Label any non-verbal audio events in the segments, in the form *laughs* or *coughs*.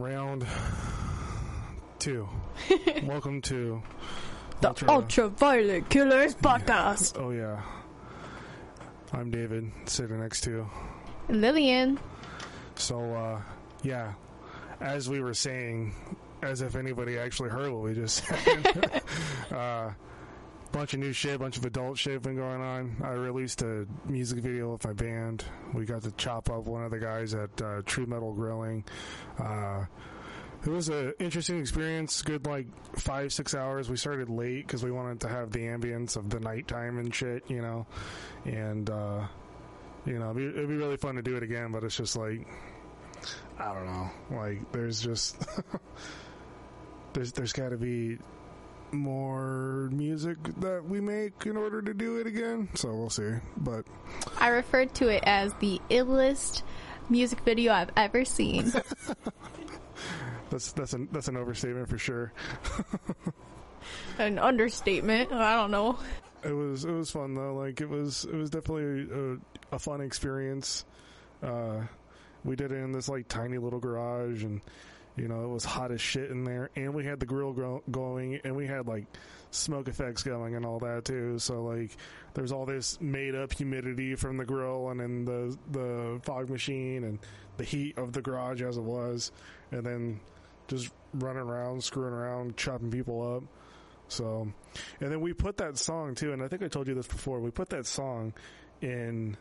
round two. *laughs* Welcome to The Ultra- Ultraviolet Killers podcast. Oh yeah. I'm David, sitting next to. Lillian. So uh yeah, as we were saying, as if anybody actually heard what we just said. *laughs* uh bunch of new shit, bunch of adult shit been going on. I released a music video with my band. We got to chop up one of the guys at uh, True Metal Grilling. Uh it was an interesting experience. Good, like five, six hours. We started late because we wanted to have the ambience of the nighttime and shit, you know. And uh, you know, it'd be, it'd be really fun to do it again. But it's just like, I don't know. Like, there's just *laughs* there's there's got to be more music that we make in order to do it again. So we'll see. But I referred to it as the illest music video I've ever seen. *laughs* that's that's an that's an overstatement for sure. An understatement. I don't know. It was it was fun though. Like it was it was definitely a, a fun experience. Uh, we did it in this like tiny little garage, and you know it was hot as shit in there, and we had the grill going, and we had like smoke effects going and all that too. So like there's all this made up humidity from the grill and then the the fog machine and the heat of the garage as it was, and then just running around, screwing around, chopping people up. So, and then we put that song too, and I think I told you this before. We put that song in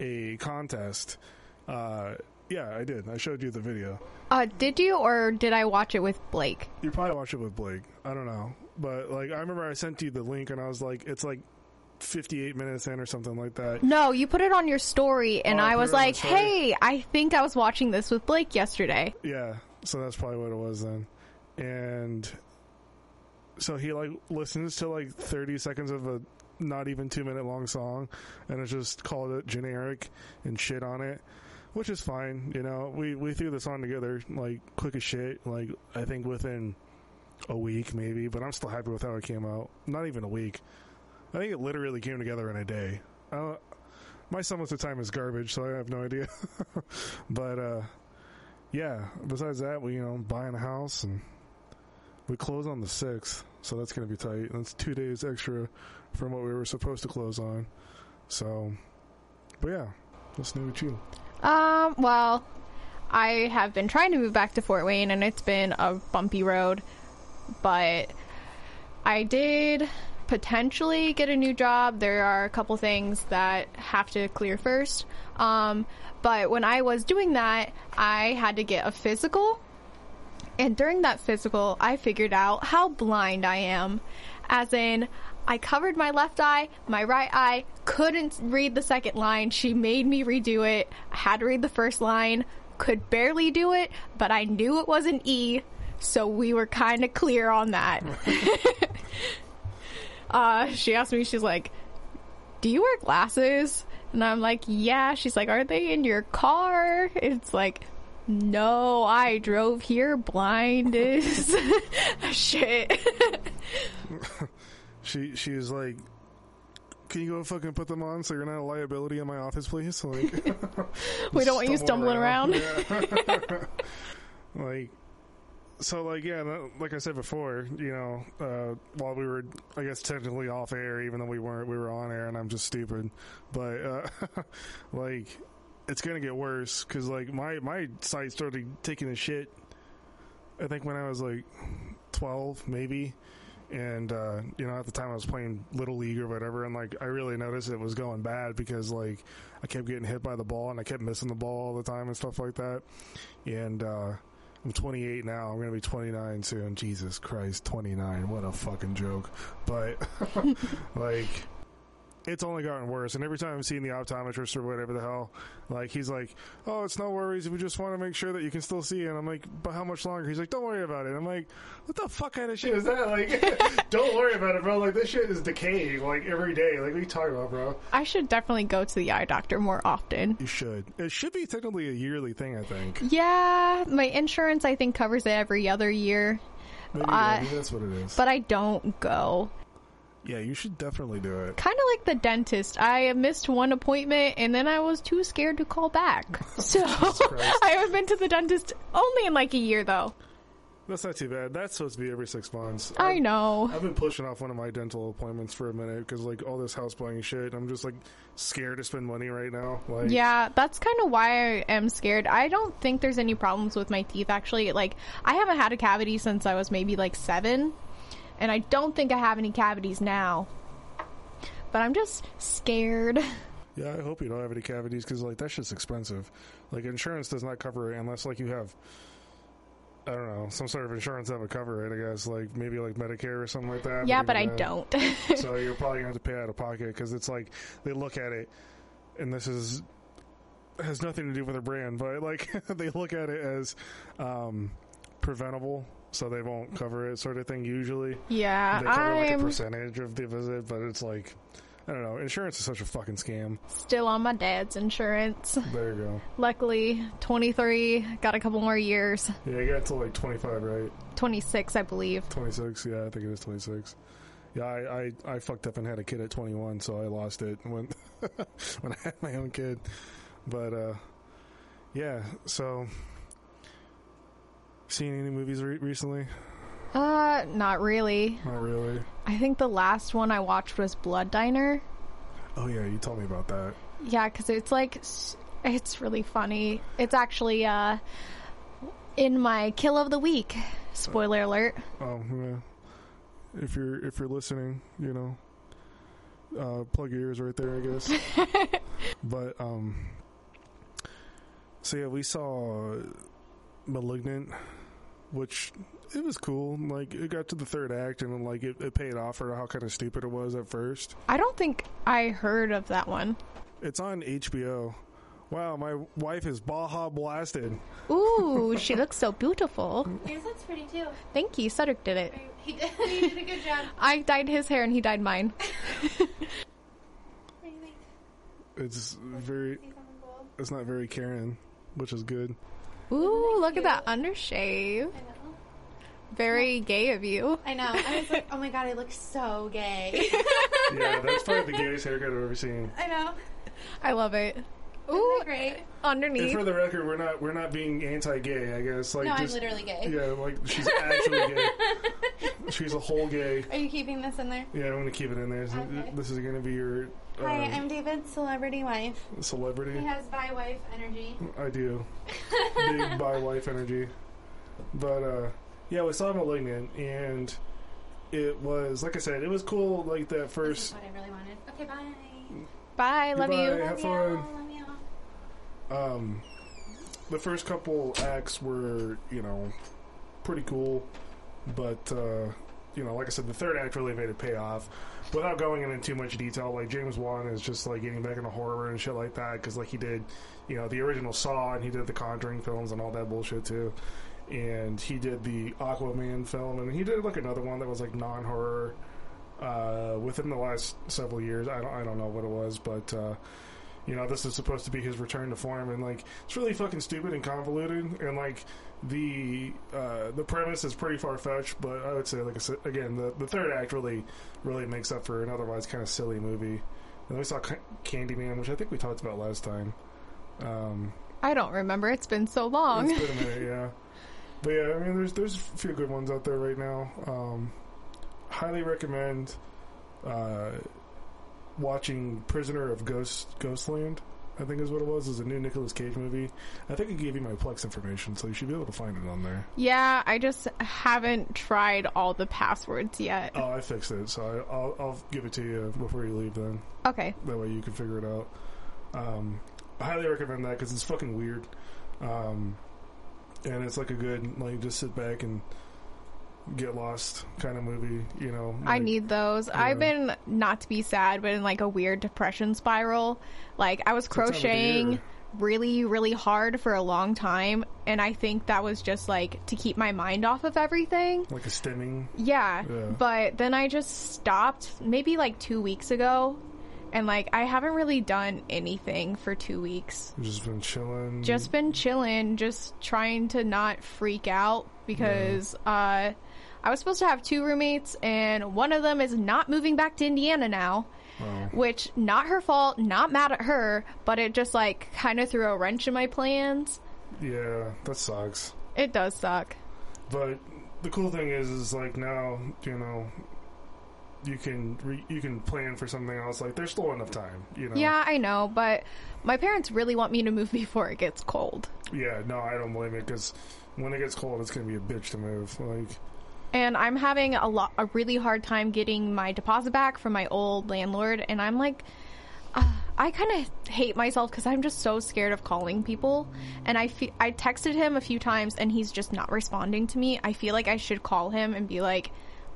a contest. Uh, yeah, I did. I showed you the video. Uh, did you or did I watch it with Blake? You probably watched it with Blake. I don't know, but like I remember I sent you the link, and I was like, it's like 58 minutes in or something like that. No, you put it on your story, and Oh, I was it on the like, "Hey, I think I was watching this with Blake yesterday." Yeah, so that's probably what it was then. And so he like listens to like 30 seconds of a not even two minute long song and it's just called it generic and shit on it, which is fine. You know, we, we threw the song together like quick as shit, like I think within a week maybe, but I'm still happy with how it came out. Not even a week. I think it literally came together in a day. Uh, my semester time is garbage, so I have no idea. *laughs* but, uh, yeah, besides that, we, you know, buying a house and we close on the 6th, so that's going to be tight. That's two days extra from what we were supposed to close on. So, but yeah, what's new with you? Um, well, I have been trying to move back to Fort Wayne, and it's been a bumpy road, but I did potentially get a new job. There are a couple things that have to clear first. Um, but when I was doing that, I had to get a physical. And during that physical, I figured out how blind I am. As in, I covered my left eye, my right eye, couldn't read the second line. She made me redo it. I had to read the first line, could barely do it, but I knew it was an E, so we were kind of clear on that. *laughs* uh, she asked me, she's like, Do you wear glasses? And I'm like, Yeah. She's like, Are they in your car? It's like, no, I drove here blind as *laughs* shit. *laughs* She she was like, "Can you go fucking put them on so you're not a liability in my office, please?" *laughs* Like, we don't want you stumbling around. Yeah. *laughs* like, so like yeah, like I said before, you know, uh, while we were, I guess technically off air, even though we weren't, we were on air, and I'm just stupid, but uh, *laughs* like, it's gonna get worse because like my my site started taking a shit. I think when I was like twelve, maybe and uh, you know at the time I was playing little league or whatever, and like I really noticed it was going bad because like I kept getting hit by the ball and I kept missing the ball all the time and stuff like that. And uh, I'm 28 now. I'm gonna be 29 soon. Jesus Christ, 29. What a fucking joke. But *laughs* like. It's only gotten worse, and every time I'm seeing the optometrist or whatever the hell, like he's like, "Oh, it's no worries. We just want to make sure that you can still see." And I'm like, "But how much longer?" He's like, "Don't worry about it." I'm like, "What the fuck kind of shit is that?" Like, *laughs* don't worry about it, bro. Like this shit is decaying like every day. Like, what are you talking about, bro? I should definitely go to the eye doctor more often. You should. It should be technically a yearly thing, I think. Yeah, my insurance I think covers it every other year, Maybe, Uh, maybe that's what it is. but I don't go. Yeah, you should definitely do it. Kind of like the dentist. I missed one appointment and then I was too scared to call back. *laughs* So *laughs* I haven't been to the dentist only in like a year though. That's not too bad. That's supposed to be every six months. I know. I've been pushing off one of my dental appointments for a minute because like all this house buying shit. I'm just like scared to spend money right now. Like, Yeah, that's kind of why I am scared. I don't think there's any problems with my teeth actually. Like, I haven't had a cavity since I was maybe like seven, and I don't think I have any cavities now. But I'm just scared. *laughs* Yeah, I hope you don't have any cavities because like that shit's expensive. Like insurance does not cover it unless like you have, I don't know, some sort of insurance that would cover it. I guess like maybe like Medicare or something like that. yeah, but I then- don't. *laughs* so you're probably gonna have to pay out of pocket because it's like they look at it, and this is has nothing to do with their brand, but like *laughs* they look at it as um, preventable, so they won't cover it, sort of thing. Usually, yeah, they cover like a I'm percentage of the visit, but it's like I don't know. Insurance is such a fucking scam. still on my dad's insurance. There you go. Luckily, 23, got a couple more years. Yeah, you got to like 25, right? 26, I believe. 26. Yeah, I think it is 26. Yeah, I, I, I fucked up and had a kid at 21, so I lost it when *laughs* when I had my own kid. But uh, yeah, so seen any movies re- recently? Uh, not really. Not really. I think the last one I watched was Blood Diner. Oh yeah, you told me about that. Yeah, because it's like it's really funny. It's actually uh in my kill of the week. Spoiler alert. Oh yeah. If you're if you're listening, you know, uh, plug your ears right there, I guess. *laughs* but um, so yeah, we saw *Malignant*, which it was cool. Like it got to the third act, and like it, it paid off for how kind of stupid it was at first. I don't think I heard of that one. It's on HBO. Wow, my wife is Baja blasted. Ooh, *laughs* she looks so beautiful. Yours looks pretty too. Thank you. Cedric did it. He did, *laughs* he did a good job. I dyed his hair and he dyed mine. *laughs* What do you think? It's very. See something cool? It's not very Karen, which is good. Ooh, look at that undershave. I know. Very gay of you. I know. I was like, oh my god, I look so gay. *laughs* Yeah, that's probably the gayest haircut I've ever seen. I know. I love it. Isn't Ooh, that great? And underneath. for the record, we're not we're not being anti-gay. I guess like No, I'm literally gay. yeah, like she's actually gay. *laughs* She's a whole gay. Are you keeping this in there? Yeah, I'm gonna keep it in there. Okay. This is gonna be your Hi, I'm David, celebrity wife. celebrity. He has bi wife energy. I do *laughs* big bi wife energy, but uh, yeah, we saw *Malignant* and it was like I said, it was cool. Like that This is first. what I really wanted. Okay, bye. Bye. Love Goodbye. you. Have Love fun. you. Love you. um, the first couple acts were, you know, pretty cool, but uh, you know, like I said, the third act really made it pay off. Without going into too much detail, like James Wan is just like getting back into horror and shit like that because, like, he did, you know, the original Saw and he did the Conjuring films and all that bullshit too. And he did the Aquaman film, and he did like another one that was like non-horror uh, within the last several years. I don't, I don't know what it was, but uh, you know, this is supposed to be his return to form, and like it's really fucking stupid and convoluted, and like the uh, the premise is pretty far fetched. But I would say, like I said, again, the the third act really really makes up for an otherwise kind of silly movie. And then we saw Ca- Candyman, which I think we talked about last time. Um, I don't remember. It's been so long. it's been a minute, yeah. But yeah, I mean, there's there's a few good ones out there right now. Um, highly recommend uh, watching Prisoner of Ghost Ghostland. I think is what it was. It's a new Nicolas Cage movie. I think I gave you my Plex information, so you should be able to find it on there. Yeah, I just haven't tried all the passwords yet. Oh, I fixed it, so I, I'll I'll give it to you before you leave. Then Okay. that way you can figure it out. Um, I highly recommend that because it's fucking weird, um, and it's like a good like just sit back and get lost kind of movie. You know, I need those. I've been not to be sad, but in like a weird depression spiral. Like I was time of the crocheting really, really hard for a long time, and I think that was just like to keep my mind off of everything. like a stimming. Yeah. Yeah. But then I just stopped maybe like two weeks ago. And like I haven't really done anything for two weeks. Just been chilling. Just been chilling, just trying to not freak out because uh I was supposed to have two roommates, and one of them is not moving back to Indiana now. Oh. Which not her fault, not mad at her, but it just like kind of threw a wrench in my plans. Yeah, that sucks. It does suck. But the cool thing is, is like now, you know, you can re- you can plan for something else. Like there's still enough time, you know. Yeah, I know, but my parents really want me to move *laughs* before it gets cold. Yeah, no, I don't blame it because when it gets cold, it's gonna be a bitch to move. Like, And I'm having a lot, a really hard time getting my deposit back from my old landlord, and I'm like, uh, I kind of hate myself because I'm just so scared of calling people. And I fe- I texted him a few times, and he's just not responding to me. I feel like I should call him and be like,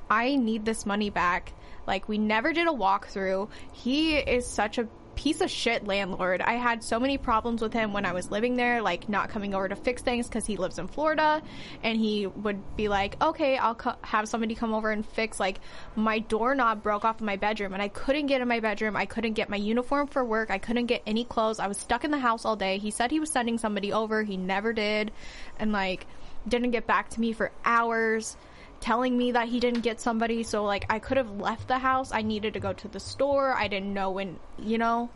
I need this money back. Like we never did a walkthrough. He is such a piece of shit landlord. I had so many problems with him when I was living there, like not coming over to fix things because he lives in Florida, and he would be like, "Okay, I'll co- have somebody come over and fix." Like my doorknob broke off in my bedroom, and I couldn't get in my bedroom. I couldn't get my uniform for work. I couldn't get any clothes. I was stuck in the house all day. He said he was sending somebody over. He never did, and like didn't get back to me for hours telling me that he didn't get somebody so like I could have left the house. I needed to go to the store. I didn't know when, you know.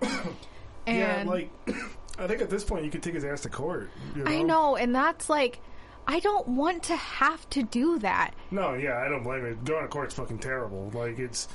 *coughs* yeah, like *coughs* I think at this point you could take his ass to court. You know? I know, and that's like I don't want to have to do that. No, yeah, I don't blame it. Going to court's fucking terrible. Like it's,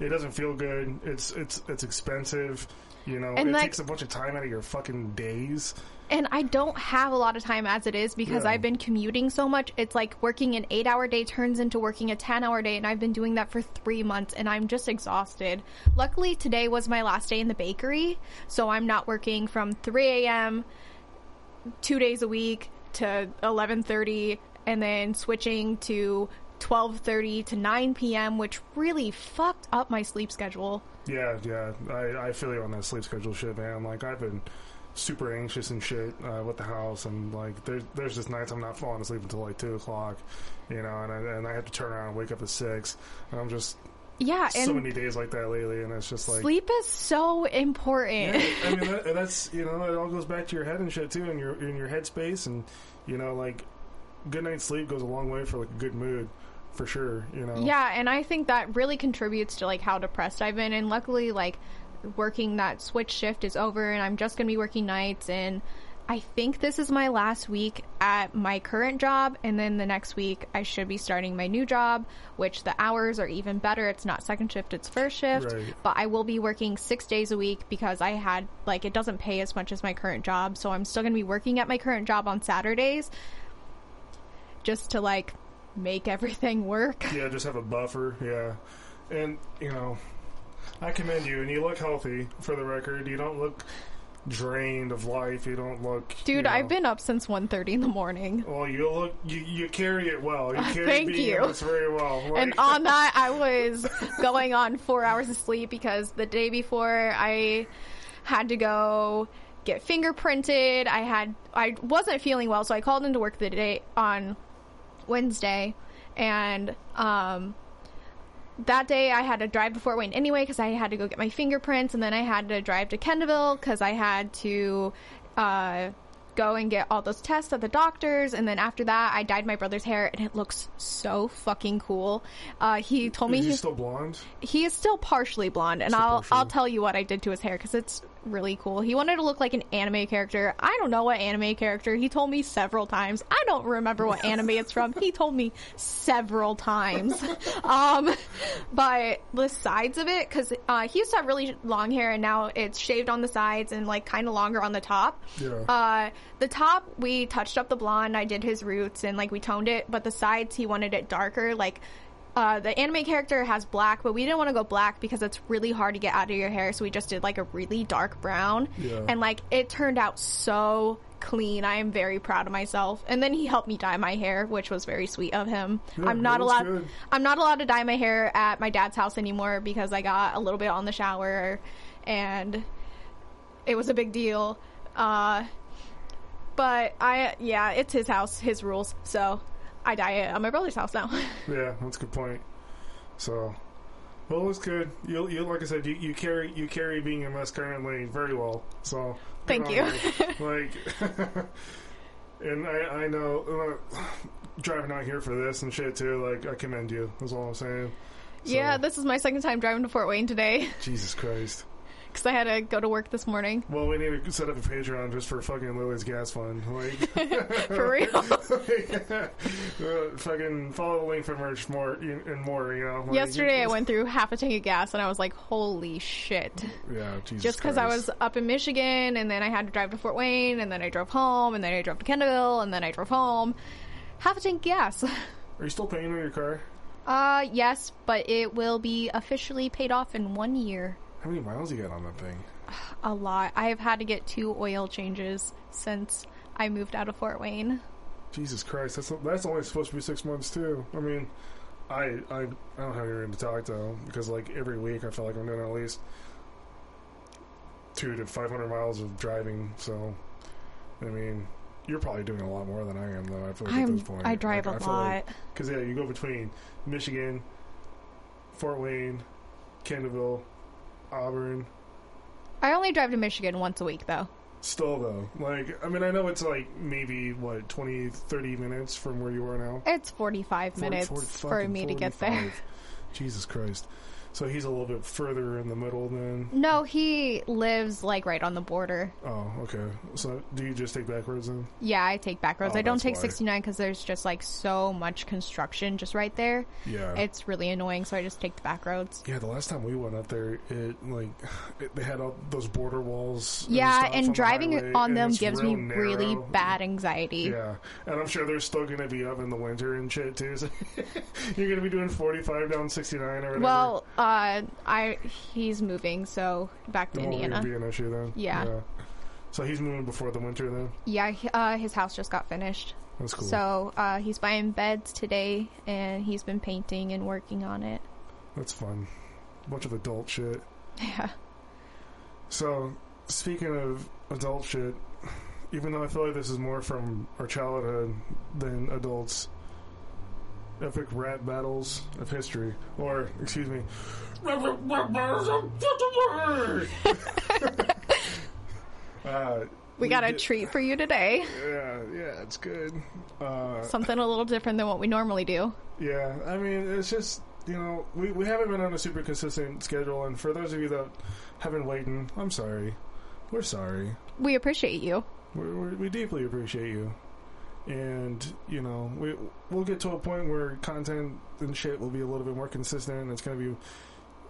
it doesn't feel good. It's it's it's expensive. You know, And, it like- takes a bunch of time out of your fucking days. And I don't have a lot of time as it is because Yeah. I've been commuting so much. It's like working an 8-hour day turns into working a 10-hour day and I've been doing that for 3 months and I'm just exhausted. Luckily today was my last day in the bakery, so I'm not working from 3 a.m. 2 days a week to 11:30 and then switching to 12:30 to 9 p.m., which really fucked up my sleep schedule. Yeah, yeah, I I feel you on that sleep schedule shit, man. Like I've been super anxious and shit uh, with the house, and like there's there's just nights I'm not falling asleep until like two o'clock, you know, and I, and I have to turn around and wake up at six. And I'm just Yeah, and so many days like that lately, and it's just like sleep is so important. Yeah, I mean, *laughs* that, that's you know, it all goes back to your head and shit too, and your in your headspace, and you know, like good night's sleep goes a long way for like a good mood, for sure. You know. Yeah, and I think that really contributes to like how depressed I've been. And luckily, like working that switch shift is over, and I'm just gonna be working nights. And I think this is my last week at my current job, and then the next week I should be starting my new job, which the hours are even better. It's not second shift; it's first shift. Right. But I will be working six days a week because I had like it doesn't pay as much as my current job, so I'm still gonna be working at my current job on Saturdays, just to like make everything work. Yeah, just have a buffer. Yeah, and you know, I commend you, and you look healthy. For the record, you don't look drained of life. You don't look. Dude, you know- I've been up since 1.30 in the morning. Well, you look. You, you carry it well. You *laughs* carry Thank you. honest very well. Like, And on *laughs* that, I was going on four hours of sleep because the day before I had to go get fingerprinted. I had I wasn't feeling well, so I called into work the day on Wednesday, and um, that day I had to drive to Fort Wayne anyway because I had to go get my fingerprints, and then I had to drive to Kendallville because I had to uh, go and get all those tests at the doctors, and then after that I dyed my brother's hair, and it looks so fucking cool. Uh, he told me is he he's still blonde? he is still partially blonde, and Still I'll partially. I'll tell you what I did to his hair because it's really cool. He wanted to look like an anime character. I don't know what anime character. He told me several times. I don't remember what *laughs* anime it's from. He told me several times. *laughs* um, but the sides of it, because uh, he used to have really long hair, and now it's shaved on the sides and like kind of longer on the top. Yeah. Uh, the top we touched up the blonde. I did his roots and like we toned it, but the sides he wanted it darker, like. Uh, the anime character has black, but we didn't want to go black because it's really hard to get out of your hair, so we just did like a really dark brown. Yeah. And like it turned out so clean. I am very proud of myself. And then he helped me dye my hair, which was very sweet of him. Yeah, I'm not allowed good. I'm not allowed to dye my hair at my dad's house anymore because I got a little bit on the shower and it was a big deal. Uh but I yeah, it's his house, his rules. So I dye it at my brother's house now. *laughs* Yeah, that's a good point. So, well, it's good. You, you like I said, you, you carry you carry being a mess currently very well. So, Thank you. *laughs* like, *laughs* and I I know uh, driving out here for this and shit too. Like I commend you. That's all I'm saying. So, Yeah, this is my second time driving to Fort Wayne today Jesus Christ. Because I had to go to work this morning. Well, we need to set up a Patreon just for fucking Lily's gas fund. Like, *laughs* For real. *laughs* uh, fucking follow the link for merch more and more. You know. Like, Yesterday I went through half a tank of gas and I was like, holy shit. Yeah, Jesus. Just because I was up in Michigan and then I had to drive to Fort Wayne and then I drove home and then I drove to Kendallville and then I drove home. Half a tank of gas. *laughs* Are you still paying on your car? Uh, yes, but it will be officially paid off in one year. How many miles you got on that thing? *sighs* A lot. I have had to get two oil changes since I moved out of Fort Wayne. Jesus Christ, that's that's only supposed to be six months too. I mean, I I, I don't have anything to talk though because like every week I feel like I'm doing at least two to five hundred miles of driving. So, I mean, you're probably doing a lot more than I am though. I feel like at I'm, this point, I drive Like, a I lot. Because yeah, you go between Michigan, Fort Wayne, Kendallville, Auburn. I only drive to Michigan once a week though. Still though, like I mean, I know it's like maybe what 20, 30 minutes from where you are now. It's 45 40 minutes 40 for me to get there. Jesus Christ! So he's a little bit further in the middle then. No, he lives like right on the border. Oh, okay. So do you just take backwards then? Yeah, I take back roads. Oh, I don't take why. 69 because there's just like so much construction just right there. Yeah. It's really annoying, so I just take the back roads. yeah, the last time we went up there, it like it, they had all those border walls. Yeah, on and the driving highway, on and them gives me real really bad anxiety. Yeah, and I'm sure they're still going to be up in the winter and shit too. So *laughs* you're going to be doing 45 down 69 or whatever. Well, uh, I he's moving, so back to It won't Indiana. be an issue then. Yeah. So he's moving before the winter then. Yeah, he- uh, his house just got finished, That's cool. so uh, he's buying beds today, and he's been painting and working on it. That's fun. Bunch of adult shit. *laughs* Yeah. So, speaking of adult shit, even though I feel like this is more from our childhood than adults, epic rap battles of history, or excuse me, uh, We got a treat for you today. Yeah, yeah, it's good. Uh, Something a little different than what we normally do. Yeah, I mean, it's just you know we we haven't been on a super consistent schedule, and for those of you that have been waiting, I'm sorry. We're sorry. We appreciate you. We're, we're, we deeply appreciate you, and you know we we'll get to a point where content and shit will be a little bit more consistent. And it's gonna be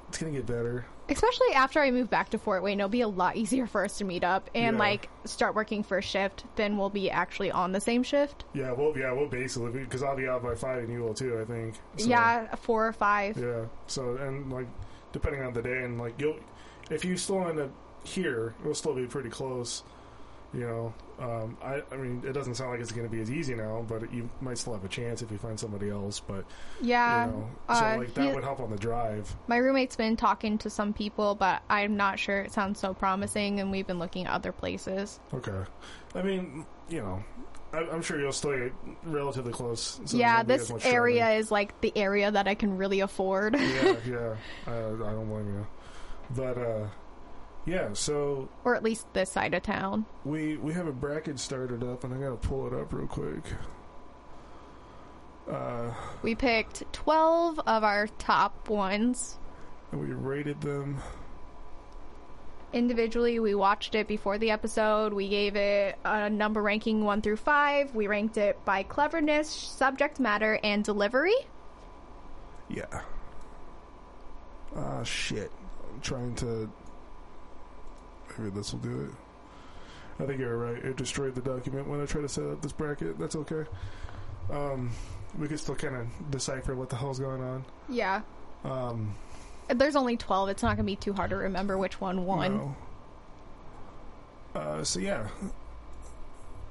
it's gonna get better. Especially after I move back to Fort Wayne, it'll be a lot easier for us to meet up and Yeah. like start working first shift. Then we'll be actually on the same shift. Yeah, well, yeah, we'll basically because I'll be out by five, and you will too. I think. So, yeah, four or five. Yeah. So and like depending on the day and like you'll if you still end up here, it'll still be pretty close. You know, um, I I mean it doesn't sound like it's going to be as easy now, but you might still have a chance if you find somebody else. But Yeah. you know, so uh, like that he- would help on the drive. My roommate's been talking to some people, but I'm not sure it sounds so promising, and we've been looking at other places. Okay. I mean, you know, I, I'm sure you'll stay relatively close. so yeah, this area is like the area that I can really afford. yeah, *laughs* yeah. I, I don't blame you. But uh, yeah. So or at least this side of town. We we have a bracket started up, and I gotta pull it up real quick. Uh, We picked 12 of our top ones. and we rated them. Individually, we watched it before the episode. We gave it a number ranking 1 through 5. We ranked it by cleverness, subject matter, and delivery. Yeah. Ah, shit. I'm trying to. Maybe this will do it. I think you're right. It destroyed the document when I tried to set up this bracket. That's okay. Um, we can still kind of decipher what the hell's going on. Yeah. Um, There's only 12. It's not going to be too hard to remember which one won. No. Uh, so yeah,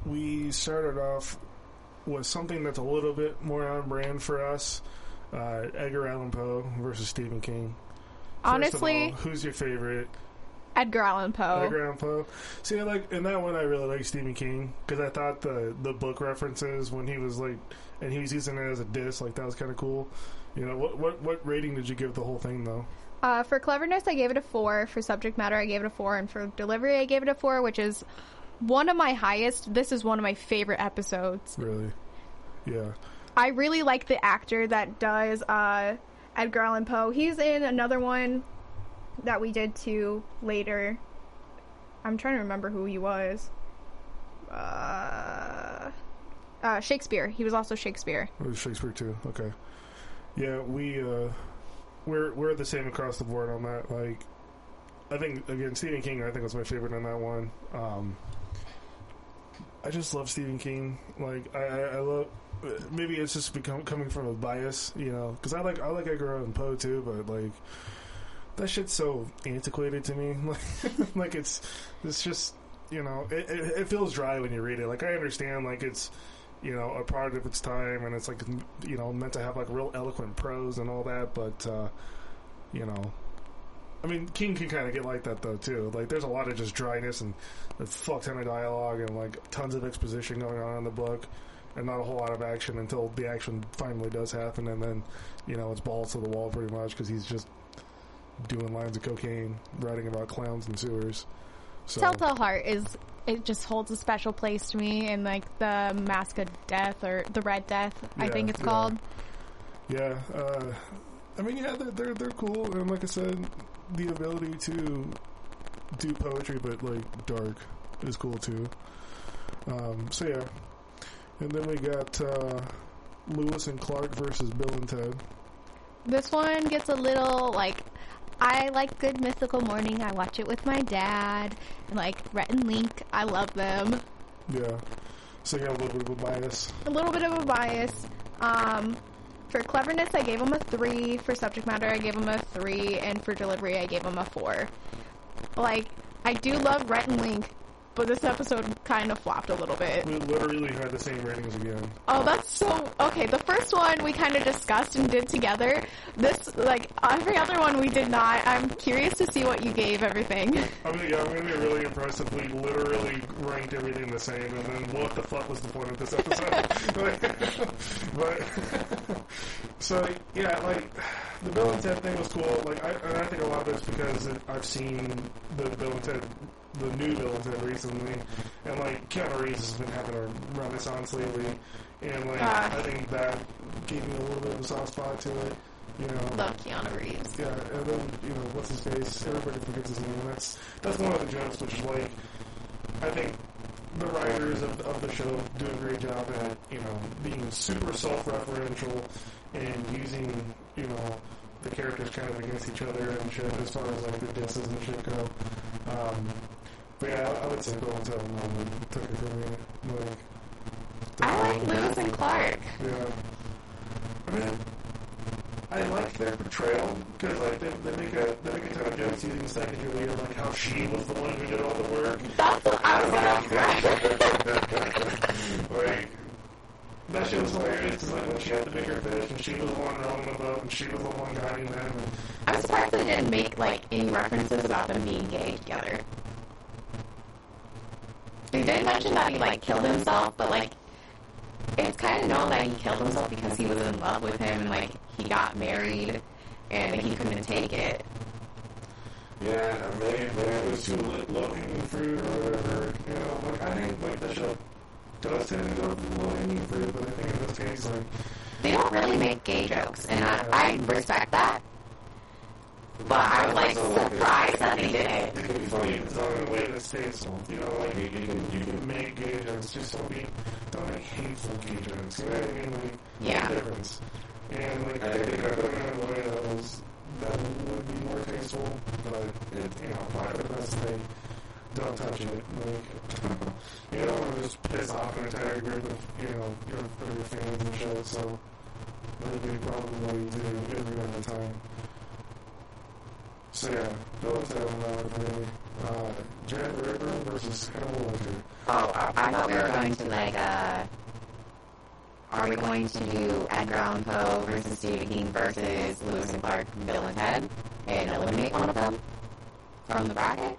we started off with something that's a little bit more on brand for us. Uh, Edgar Allan Poe versus Stephen King. First Honestly, all, who's your favorite? Edgar Allan Poe. Edgar Allan Poe. See, I like in that one, I really like Stephen King because I thought the the book references when he was like, and he was using it as a diss, like that was kind of cool. You know, what what what rating did you give the whole thing though? Uh, for cleverness, I gave it a 4. For subject matter, I gave it a 4. And for delivery, I gave it a 4, which is one of my highest. This is one of my favorite episodes. Really? Yeah. I really like the actor that does uh, Edgar Allan Poe. He's in another one that we did too later. I'm trying to remember who he was. Uh, uh, Shakespeare. He was also Shakespeare. It was Shakespeare too. Okay. Yeah, we uh, we're we're the same across the board on that. Like, I think again, Stephen King. I think was my favorite on that one. Um, I just love Stephen King. Like, I, I, I love. Maybe it's just become coming from a bias, you know, because I like I like Edgar Allan Poe too, but like that shit's so antiquated to me. *laughs* Like, like it's it's just you know it, it, it feels dry when you read it. Like I understand, like it's you know a product of its time, and it's like you know meant to have like real eloquent prose and all that, but uh, you know. I mean, King can kind of get like that though too. Like, there's a lot of just dryness and a fuck ton of dialogue and like tons of exposition going on in the book, and not a whole lot of action until the action finally does happen, and then you know it's balls to the wall pretty much because he's just doing lines of cocaine, writing about clowns and sewers. So Telltale Heart is it just holds a special place to me in like the Mask of Death or the Red Death, I think it's yeah. called. yeah, uh, I mean, yeah, they're, they're they're cool, and like I said, the ability to do poetry but like dark is cool too. Um, so yeah, and then we got uh, Lewis and Clark versus Bill and Ted. This one gets a little like I like Good Mythical Morning. I watch it with my dad. And like Rhett and Link, I love them. Yeah, so you have a little bit of a bias. A little bit of a bias. Um, for cleverness, I gave them a three. For subject matter, I gave them a three, and for delivery, I gave them a four. Like I do love Rhett and Link, but this episode kind of flopped a little bit. We literally had the same ratings again. Oh, that's so okay. The first one we kind of discussed and did together. This, like every other one, we did not. I'm curious to see what you gave everything. *laughs* I mean, yeah, I'm gonna be really impressed if we literally ranked everything the same, and then what the fuck was the point of this episode? *laughs* *laughs* but so yeah, like the Bill and Ted thing was cool. Like, I, and I think a lot of it's because it, I've seen the Bill and Ted, the new Bill and Ted recently, and like Keanu Reeves has been having a renaissance lately, and like Ah. I think that gave me a little bit of a soft spot to it. You know, Love Keanu Reeves. yeah, and then you know what's his face? Everybody forgets his name. And that's that's one of the jokes, which is like I think the writers of, of the show do a great job at you know being super self-referential and using you know the characters kind of against each other and shit as far as like the disses and shit go. Um, but yeah, I would say Bill and Ted Nolan took it from me. Like, I like Lewis and Clark. yeah. I mean, I like their portrayal because like they, they make a they make a ton of jokes using Sacagawea, like how she was the one who did all the work. That's what I was gonna *laughs* like that shit was hilarious because like when she had the bigger fish and she was the one rowing the boat and she was the one guiding them. And, I'm surprised they didn't make like any references about them being gay together. They did mention that he like killed himself, but like it's kind of known that he killed himself because he was in love with him and like he got married and he couldn't take it. yeah, maybe, maybe it was too low hanging fruit or whatever. You know, like I think like the show does tend to go for low hanging fruit, but I think in this case like. They don't really make gay jokes, and I, I respect that. But I like surprised that they did it. It can be funny it's in a way that's tasteful. You know, like you, you can you can make gay jokes, just don't be don't make hateful gay jokes. You know what I mean? Like Yeah. difference. And like I think they done it in a way that was that would be more tasteful, but it you know, by the best they don't touch it. Like *laughs* you don't want to just piss off an entire group of you know your of your fans and shit. So maybe probably what you do every other time. So yeah, Bill and Ted on that for me. Uh, Jack the Ripper versus Hannibal Lecter. Oh, I, I thought we were going to like, uh, are we going to do Edgar Allan Poe versus Stephen King versus Lewis and Clark, Bill and Ted, and eliminate one of them from the bracket?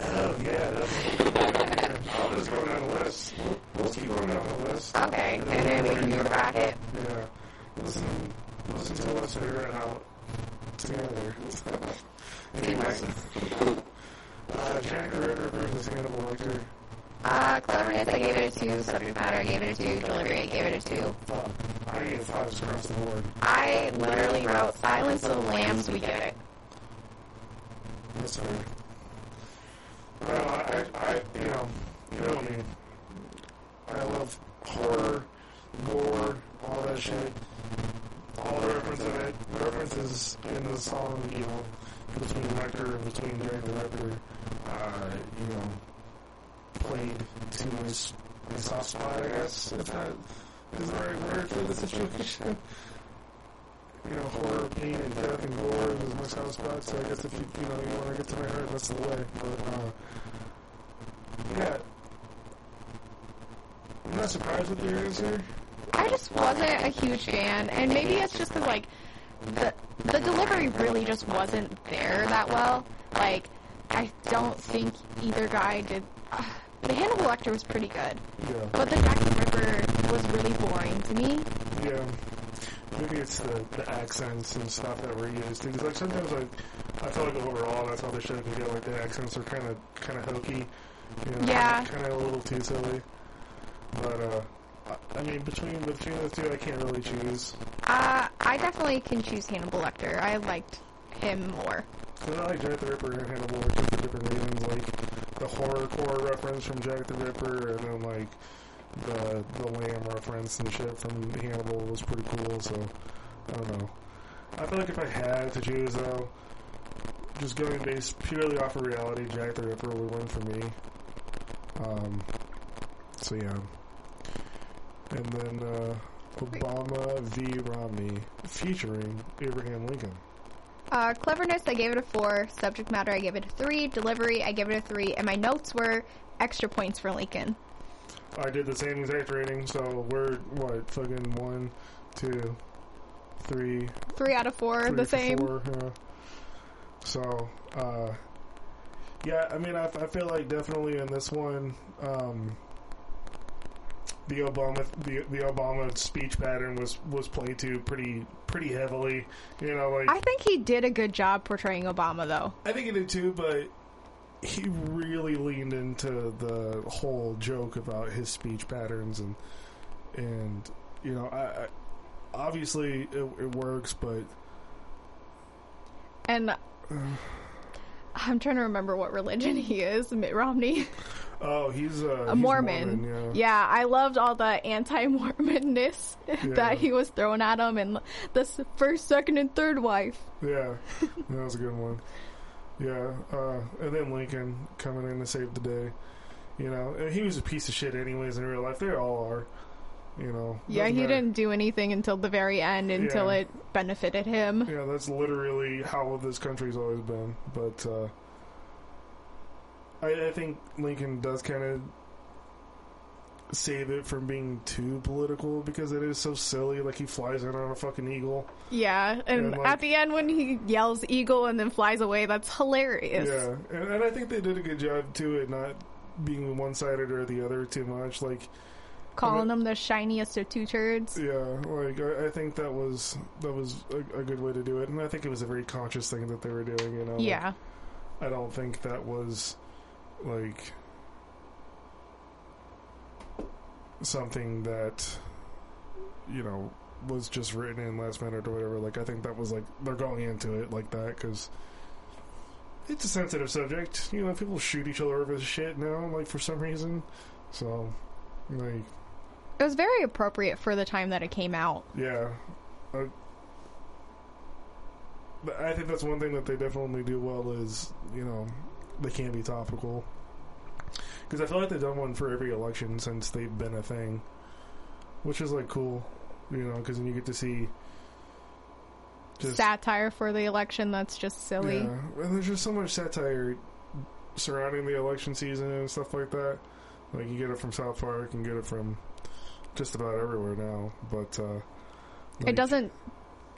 Oh yeah, that's I'll just go down the list. We'll, we'll keep going down the list. Okay, and then we can do a bracket. Yeah. Listen, listen to us figure it out together. Anyways, uh, Jack the Ripper versus Hannibal Lecter. Uh, cleverness, I gave it a 2. Subject matter, I gave it a 2. Delivery, I gave it a 2. Fuck. I gave fives across the board. I literally wrote Silence of the Lambs, we get it. That's fair. Well, I, I, you know, you know me. I love horror, gore, all that shit. All the references in it, the references in the song, you know, between Lecter and between Jack the Ripper, uh, you know, played to my, s- soft spot, I guess, if that is the right word for the situation. *laughs* You know, horror, pain, and death and gore is my soft spot, so I guess if you, you know, you want to get to my heart, that's the way. But, uh, yeah. I'm not surprised with your answer. I just wasn't a huge fan, and maybe it's just because like the the delivery really just wasn't there that well. Like I don't think either guy did. Uh, *sighs* the Hannibal Lecter was pretty good, Yeah. but the Jack the Ripper was really boring to me. Yeah. Maybe it's the, the accents and stuff that were used. Because like sometimes like I feel like overall that's how the show can get. Like the accents are kind of kind of hokey. You know, Yeah. Kind of a little too silly. But uh, I, mean between between the two, I can't really choose. Uh, I definitely can choose Hannibal Lecter. I liked him more. Cause I like Jack the Ripper and Hannibal Lecter for different reasons. Like the horror core reference from Jack the Ripper, and then like the the lamb reference and shit from Hannibal was pretty cool. So I don't know. I feel like if I had to choose though, just going based purely off of reality, Jack the Ripper would win for me. Um. So yeah. And then uh, Obama v. Romney featuring Abraham Lincoln. Uh, cleverness, I gave it a four. Subject matter, I gave it a three. Delivery, I gave it a three. And my notes were extra points for Lincoln. I did the same exact rating, so we're what fucking one, two, three, Three out of four, three the same. Four, yeah. So, uh, yeah, I mean, I, I feel like definitely in this one, um, the Obama the the Obama speech pattern was was played to pretty pretty heavily. You know, like I think he did a good job portraying Obama, though. I think he did too, but he really leaned into the whole joke about his speech patterns and and you know, I, I obviously it, it works, but And uh, I'm trying to remember what religion he is, Mitt Romney. oh, he's uh, a he's Mormon. yeah. yeah. I loved all the anti-Mormonness *laughs* Yeah. that he was throwing at him, and the first, second, and third wife. Yeah, that was a good one. Yeah, uh, and then Lincoln coming in to save the day. You know, he was a piece of shit anyways in real life. They all are. You know. Yeah, he matter. didn't do anything until the very end, until Yeah. it benefited him. Yeah, that's literally how this country's always been. But uh, I, I think Lincoln does kind of save it from being too political because it is so silly. Like he flies in on a fucking eagle. Yeah, and And, like- at the end when he yells "eagle" and then flies away, that's hilarious. Yeah, and, and I think they did a good job too at not being one sided or the other too much. Like, Calling them the shiniest of two turds. yeah, like I, I think that was that was a, a good way to do it, and I think it was a very conscious thing that they were doing. You know, Like, Yeah, I don't think that was like something that you know was just written in last minute or whatever. Like I think that was like they're going into it like that because it's a sensitive subject. You know, people shoot each other over this shit now, like for some reason. So, like, it was very appropriate for the time that it came out. yeah. But I think that's one thing that they definitely do well is, you know, they can be topical. Because I feel like they've done one for every election since they've been a thing. Which is, like, cool. You know, because then you get to see. Just, Satire for the election that's just silly. Yeah. And there's just so much satire surrounding the election season and stuff like that. Like, you get it from South Park and get it from just about everywhere now. But, uh. It doesn't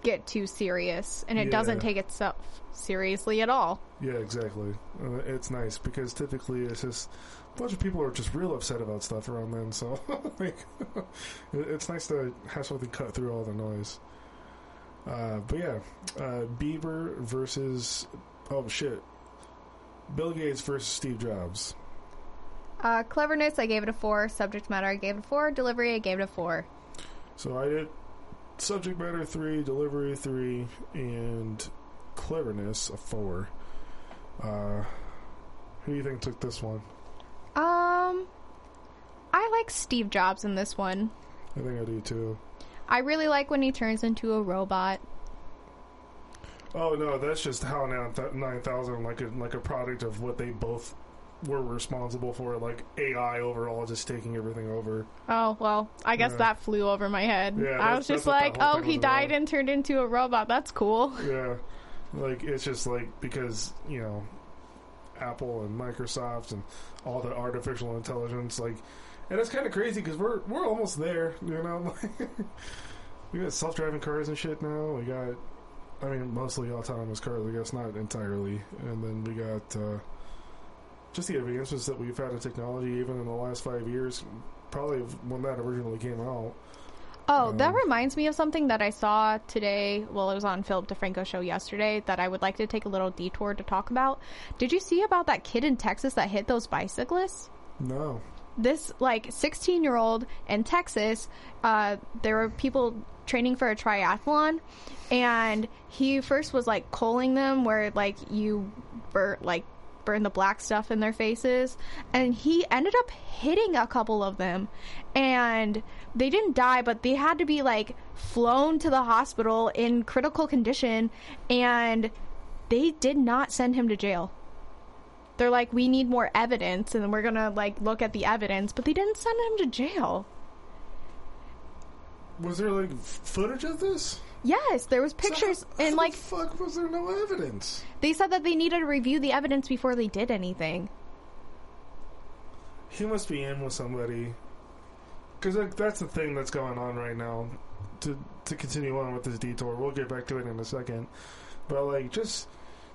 get too serious, and it Yeah. doesn't take itself seriously at all. Yeah, exactly. Uh, it's nice because typically it's just a bunch of people are just real upset about stuff around then. So *laughs* like, *laughs* it's nice to have something cut through all the noise. Uh, but yeah, uh, Bieber versus oh shit, Bill Gates versus Steve Jobs. Uh, cleverness, I gave it a four. Subject matter, I gave it a four. Delivery, I gave it a four. So I did subject matter three, delivery three, and cleverness a four. Uh, who do you think took this one? Um, I like Steve Jobs in this one. I think I do too. I really like when he turns into a robot. Oh no, that's just HAL nine thousand like a like a product of what they both were responsible for, like AI overall just taking everything over. Oh well, I guess Yeah. that flew over my head. Yeah, I was just like, oh, he died about. and turned into a robot. That's cool. *laughs* Yeah, like it's just like because you know Apple and Microsoft and all the artificial intelligence, like, and it's kind of crazy because we're we're almost there. You know, *laughs* we got self driving cars and shit now. We got, I mean, mostly autonomous cars. I guess not entirely, and then we got uh, just the advancements that we've had in technology, even in the last five years. Probably when that originally came out. Oh, that Um, reminds me of something that I saw today. Well, it was on Philip DeFranco show yesterday that I would like to take a little detour to talk about. Did you see about that kid in Texas that hit those bicyclists? No, This like 16 year old in Texas, uh, there were people training for a triathlon, and he first was like coaling them where like you burn like burn the black stuff in their faces, and he ended up hitting a couple of them, and they didn't die, but they had to be like flown to the hospital in critical condition, and they did not send him to jail. They're like we need more evidence and we're gonna like look at the evidence. But they didn't send him to jail. Was there like footage of this? Yes there was pictures So how- and how like the fuck was there no evidence? they said that they needed to review the evidence before they did anything He must be in with somebody. Because like, that's the thing that's going on right now. To to continue on with this detour, we'll get back to it in a second. But like, just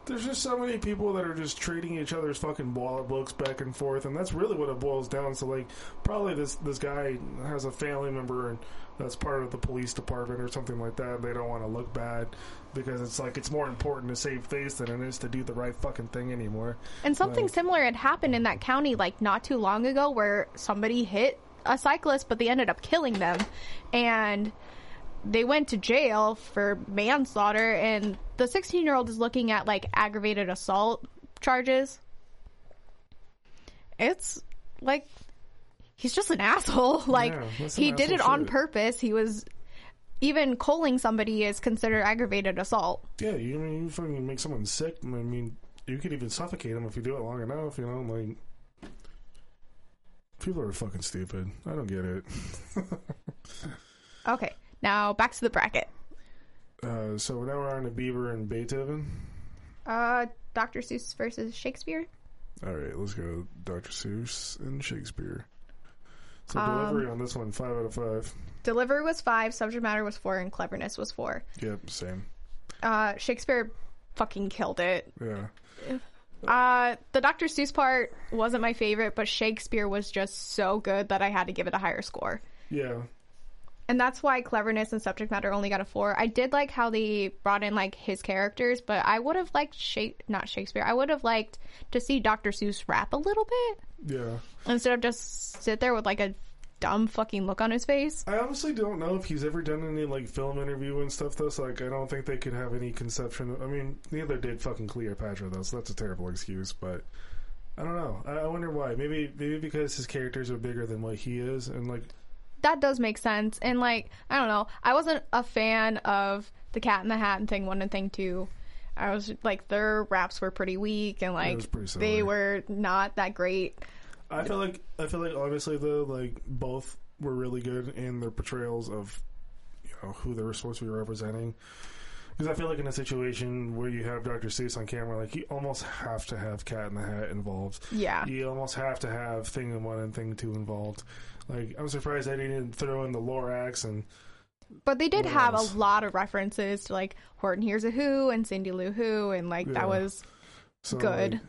there's just so many people that are just trading each other's fucking wallet books back and forth, and that's really what it boils down to. Like, probably this this guy has a family member and that's part of the police department or something like that. They don't want to look bad because it's like it's more important to save face than it is to do the right fucking thing anymore. and something Like- similar had happened in that county like not too long ago where somebody hit a cyclist but they ended up killing them and they went to jail for manslaughter and the 16 year old is looking at like aggravated assault charges it's like he's just an asshole *laughs* like Yeah, he did it on shit. purpose he was even calling somebody is considered aggravated assault Yeah, you I mean you fucking make someone sick. I mean, you could even suffocate them if you do it long enough. You know, like people are fucking stupid. I don't get it. okay now back to the bracket *laughs* Uh, so now we're on to Bieber and Beethoven. uh dr seuss versus shakespeare All right, let's go. Dr. Seuss and Shakespeare. So Um, delivery on this one, five out of five. Delivery was five, subject matter was four, and cleverness was four. Yep, same. Uh, Shakespeare fucking killed it. Yeah, Uh, the Dr. Seuss part wasn't my favorite, but Shakespeare was just so good that I had to give it a higher score. yeah, And that's why cleverness and subject matter only got a four. I did like how they brought in like his characters, but I would have liked Shake, not Shakespeare. I would have liked to see Dr. Seuss rap a little bit yeah. instead of just sit there with like a dumb fucking look on his face. I honestly don't know if he's ever done any like film interview and stuff though. So like, I don't think they could have any conception. Of, I mean, neither did fucking Cleopatra though, so that's a terrible excuse. But I don't know. I, I wonder why. Maybe maybe because his characters are bigger than what he is, and like that does make sense. And like, I don't know, I wasn't a fan of the Cat in the Hat and thing one and thing two. I was like, their raps were pretty weak and like they were not that great. I feel like I feel like obviously though like both were really good in their portrayals of you know who they were supposed to be representing. Because I feel like in a situation where you have Dr. Seuss on camera, like you almost have to have Cat in the Hat involved. Yeah. You almost have to have Thing in One and Thing Two involved. Like I'm surprised they didn't throw in the Lorax and But they did have else? a lot of references to like Horton Hears a Who and Cindy Lou Who, and like Yeah. that was so Good. like,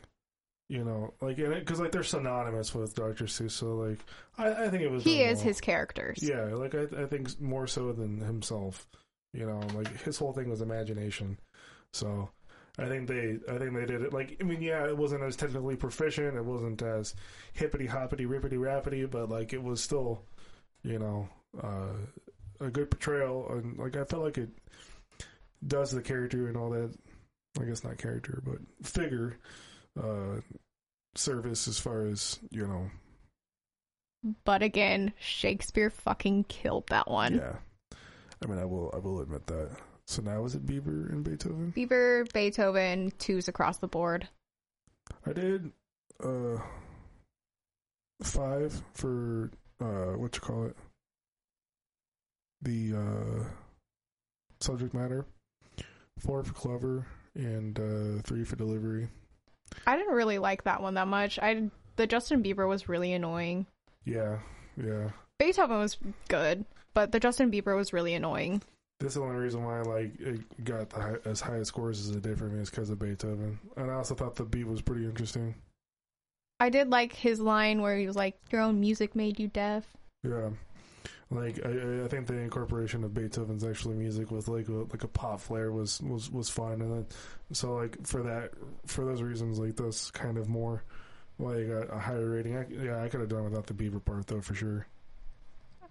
you know, like because like they're synonymous with Dr. Seuss. So like I, I think it was he is well. his characters. Yeah, like I, I think more so than himself. You know, like *laughs* his whole thing was imagination. So, I think they, I think they did it. Like, I mean, yeah, it wasn't as technically proficient. It wasn't as hippity hoppity rippity rappity, but like it was still, you know, uh, a good portrayal. And like I felt like it does the character and all that. I guess not character, but figure uh, service as far as you know. But again, Shakespeare fucking killed that one. Yeah, I mean, I will, I will admit that. So now is it Bieber and Beethoven? Bieber, Beethoven, twos across the board. I did uh five for uh what you call it the uh subject matter, four for clever, and uh three for delivery. I didn't really like that one that much. I the Justin Bieber was really annoying. Yeah, yeah. Beethoven was good, but the Justin Bieber was really annoying. This is the only reason why like it got the high, as high scores as it did for me is because of Beethoven, and I also thought the beat was pretty interesting. I did like his line where he was like, "Your own music made you deaf." Yeah, like I, I think the incorporation of Beethoven's actually music with like a, like a pop flair was was was fun, and then so like for that for those reasons, like this kind of more why like a, a higher rating. I, yeah, I could have done without the Beaver part though for sure.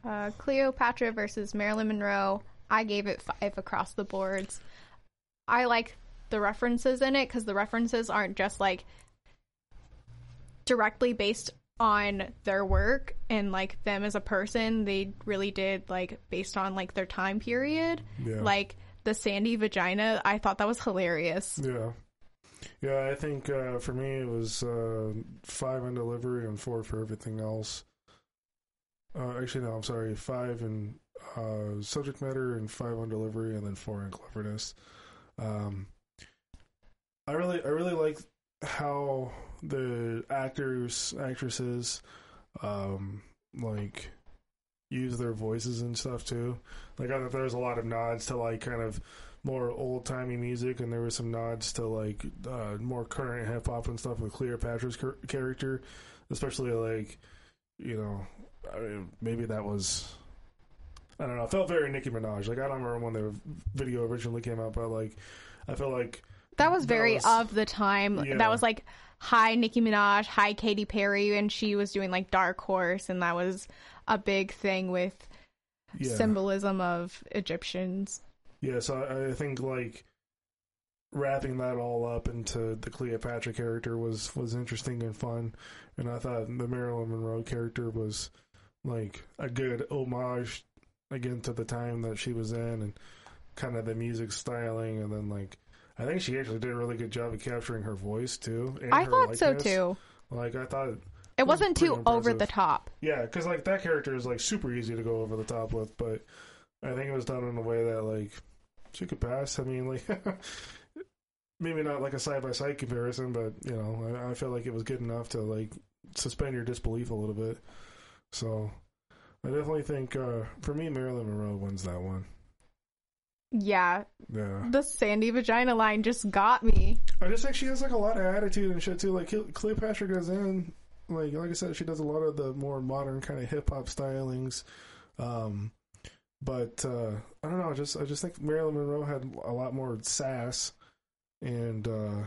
Uh, Cleopatra versus Marilyn Monroe. I gave it five across the boards. I like the references in it because the references aren't just like directly based on their work and like them as a person. They really did like based on like their time period. Yeah, Like the Sandy vagina, I thought that was hilarious. yeah, yeah. I think uh, for me it was uh, five in delivery and four for everything else. Uh, actually, no, I'm sorry, five in uh, subject matter and five on delivery, and then four in cleverness. Um, I really, I really like how the actors, actresses, um, like use their voices and stuff too. Like I thought there was a lot of nods to like kind of more old timey music, and there was some nods to like uh, more current hip hop and stuff with Cleopatra's char- character, especially like you know, I mean, maybe that was. I don't know. It felt very Nicki Minaj. Like I don't remember when the video originally came out, but like I felt like That was That very was- of the time. Yeah. That was like hi Nicki Minaj, hi Katy Perry, and she was doing like Dark Horse, and that was a big thing with yeah, symbolism of Egyptians. yeah. So I, I think like wrapping that all up into the Cleopatra character was was interesting and fun, and I thought the Marilyn Monroe character was like a good homage again to the time that she was in and kind of the music styling, and then like. I think she actually did a really good job of capturing her voice too. and I her thought so too. Like I thought It wasn't too over the top. Yeah, because like that character is like super easy to go over the top with, but I think it was done in a way that like she could pass. I mean, like *laughs* maybe not like a side by side comparison, but you know, I, I feel like it was good enough to like suspend your disbelief a little bit. So I definitely think uh for me, Marilyn Monroe wins that one. Yeah, Yeah, the Sandy vagina line just got me. I just think she has like a lot of attitude and shit too. Like Cleopatra goes in, like like I said, she does a lot of the more modern kind of hip hop stylings. Um, but uh, I don't know. I just I just think Marilyn Monroe had a lot more sass, and uh,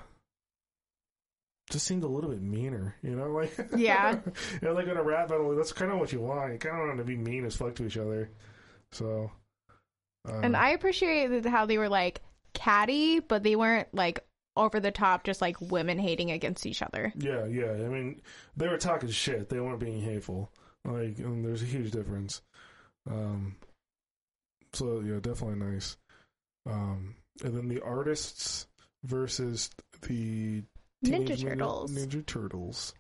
just seemed a little bit meaner. You know, *laughs* like Yeah. *laughs* you know, like in a rap battle, that's kind of what you want. You kind of want to be mean as fuck to each other. So, um, And I appreciated how they were like catty, but they weren't like over the top, just like women hating against each other. Yeah, yeah. I mean, they were talking shit. They weren't being hateful. Like, and there's a huge difference. Um, so yeah, definitely nice. Um, and then the artists versus the Ninja Turtles. Ninja Turtles.